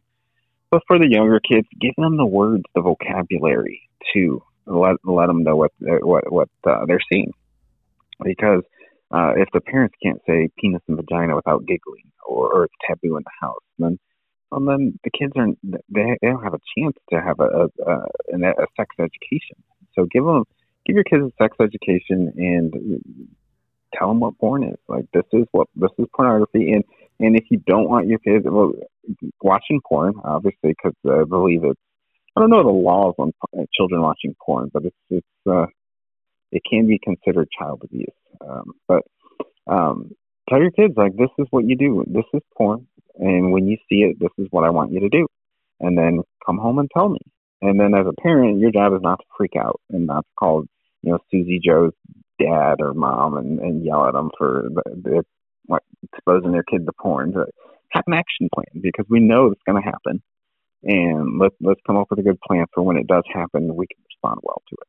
But for the younger kids, give them the words, the vocabulary to let let them know what what what uh, they're seeing, because uh, if the parents can't say penis and vagina without giggling, or, or it's taboo in the house, then well, then the kids are they, they don't have a chance to have a, a, a, a sex education. So give them give your kids a sex education and tell them what porn is. Like this is what this is pornography, and And if you don't want your kids, well, watching porn, obviously, because I believe it's, I don't know the laws on children watching porn, but it's, it's, uh, it can be considered child abuse. Um, but um, tell your kids, like, this is what you do. This is porn. And when you see it, this is what I want you to do. And then come home and tell me. And then as a parent, your job is not to freak out and not to call, you know, Susie Joe's dad or mom and, and yell at them for the, the exposing their kid to porn. To have an action plan because we know it's going to happen, and let's let's come up with a good plan for when it does happen. We can respond well to it.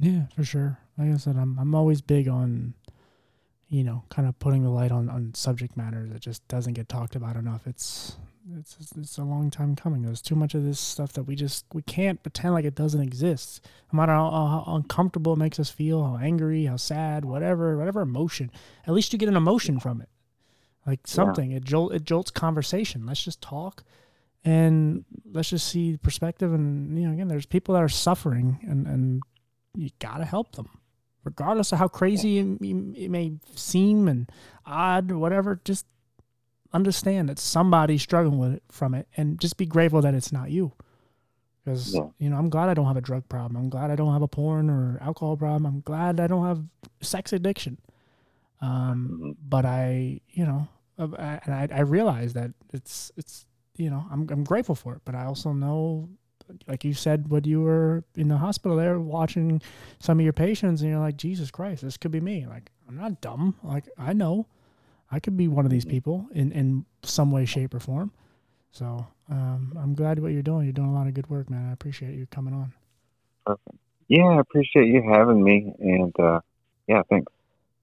Yeah, for sure. Like I said, I'm I'm always big on, you know, kind of putting the light on on subject matter that just doesn't get talked about enough. It's it's it's a long time coming. There's too much of this stuff that we just we can't pretend like it doesn't exist. No matter how, how uncomfortable it makes us feel, how angry, how sad, whatever, whatever emotion. At least you get an emotion from it, like something. Yeah. It jolt it jolts conversation. Let's just talk, and let's just see perspective. And you know, again, there's people that are suffering, and and you gotta help them, regardless of how crazy it, it may seem and odd, or whatever. Just understand that somebody's struggling with it from it and just be grateful that it's not you because yeah. you know i'm glad i don't have a drug problem i'm glad i don't have a porn or alcohol problem i'm glad i don't have sex addiction um, mm-hmm. but i you know uh, and I, I realize that it's it's you know I'm, I'm grateful for it but i also know like you said when you were in the hospital there watching some of your patients and you're like jesus christ this could be me like i'm not dumb like i know I could be one of these mm-hmm. people in, in some way, shape, or form. So um, I'm glad what you're doing. You're doing a lot of good work, man. I appreciate you coming on. Perfect. Yeah, I appreciate you having me. And uh, yeah, thanks.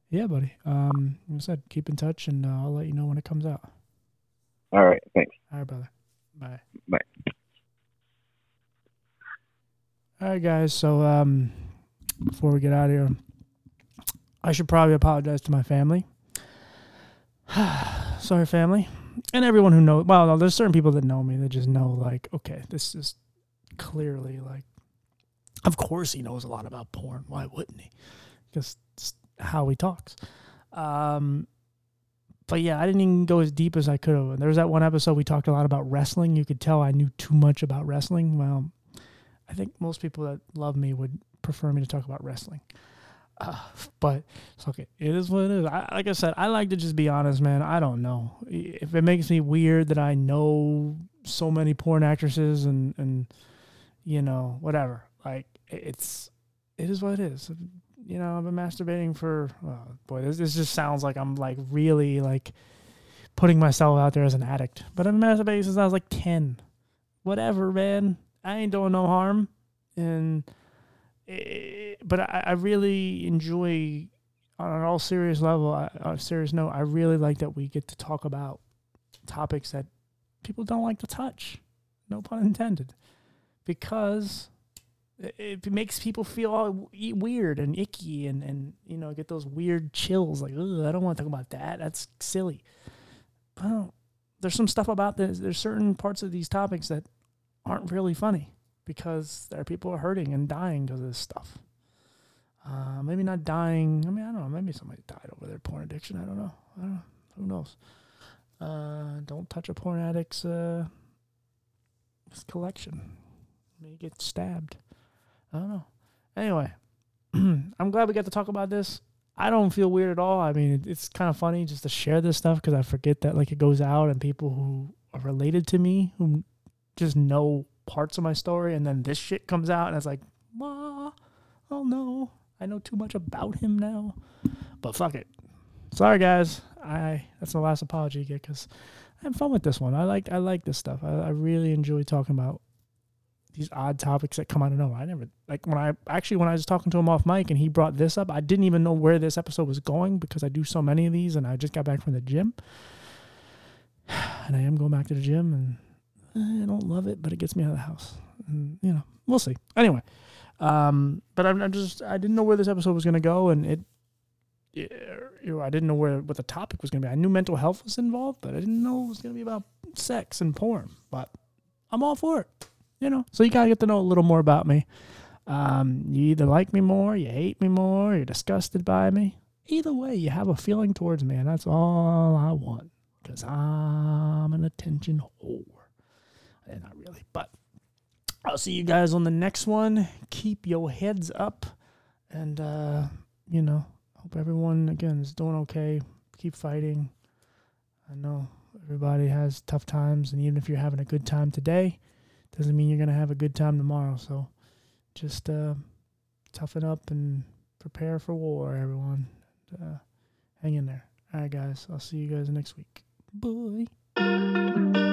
Yeah, buddy. Um, like I said, keep in touch, and uh, I'll let you know when it comes out. All right. Thanks. All right, brother. Bye. Bye. All right, guys. So um, before we get out of here, I should probably apologize to my family. Sorry, family. And everyone who knows, well, no, there's certain people that know me that just know, like, okay, this is clearly like, of course he knows a lot about porn. Why wouldn't he? Because how he talks. Um, but yeah, I didn't even go as deep as I could have. There was that one episode we talked a lot about wrestling. You could tell I knew too much about wrestling. Well, I think most people that love me would prefer me to talk about wrestling. Uh, but it's okay. It is what it is. I, like I said, I like to just be honest, man. I don't know if it makes me weird that I know so many porn actresses and and you know whatever. Like it's it is what it is. You know, I've been masturbating for oh boy. This this just sounds like I'm like really like putting myself out there as an addict. But I've been masturbating since I was like ten. Whatever, man. I ain't doing no harm, and Eh, but I, I, really enjoy, on an all serious level, on a serious note, I really like that we get to talk about topics that people don't like to touch. No pun intended. Because it, it makes people feel all weird and icky and, and you know, get those weird chills like, I don't want to talk about that. That's silly. Well, there's some stuff about this. There's certain parts of these topics that aren't really funny because there are people are hurting and dying because of this stuff. Uh, maybe not dying. I mean, I don't know. Maybe somebody died over their porn addiction. I don't know. I don't know. Who knows? Uh, don't touch a porn addict's uh, collection. May get stabbed. I don't know. Anyway, I'm glad we got to talk about this. I don't feel weird at all. I mean, it's kind of funny just to share this stuff because I forget that like it goes out and people who are related to me who just know parts of my story, and then this shit comes out, and it's like, ma, oh no, I know too much about him now. But fuck it. Sorry, guys. I that's the last apology you get because I have fun with this one. I like I like this stuff. I, I really enjoy talking about these odd topics that come out of nowhere. I never like when I actually when I was talking to him off mic and he brought this up. I didn't even know where this episode was going because I do so many of these and I just got back from the gym. And I am going back to the gym and I don't love it, but it gets me out of the house. And, you know, we'll see. Anyway, um, but I'm, I'm, just I didn't know where this episode was going to go, and it, it, you know, I didn't know where what the topic was going to be. I knew mental health was involved, but I didn't know it was going to be about sex and porn. But I'm all for it. You know, so you gotta get to know a little more about me. Um, you either like me more, you hate me more, you're disgusted by me. Either way, you have a feeling towards me, and that's all I want. because I'm an attention whore. And not really, but I'll see you guys on the next one. Keep your heads up. And, uh, you know, hope everyone, again, is doing okay. Keep fighting. I know everybody has tough times. And even if you're having a good time today, doesn't mean you're to have a good time tomorrow. So just uh, toughen up and prepare for war, everyone. Uh, hang in there. All right, guys. I'll see you guys next week. Bye.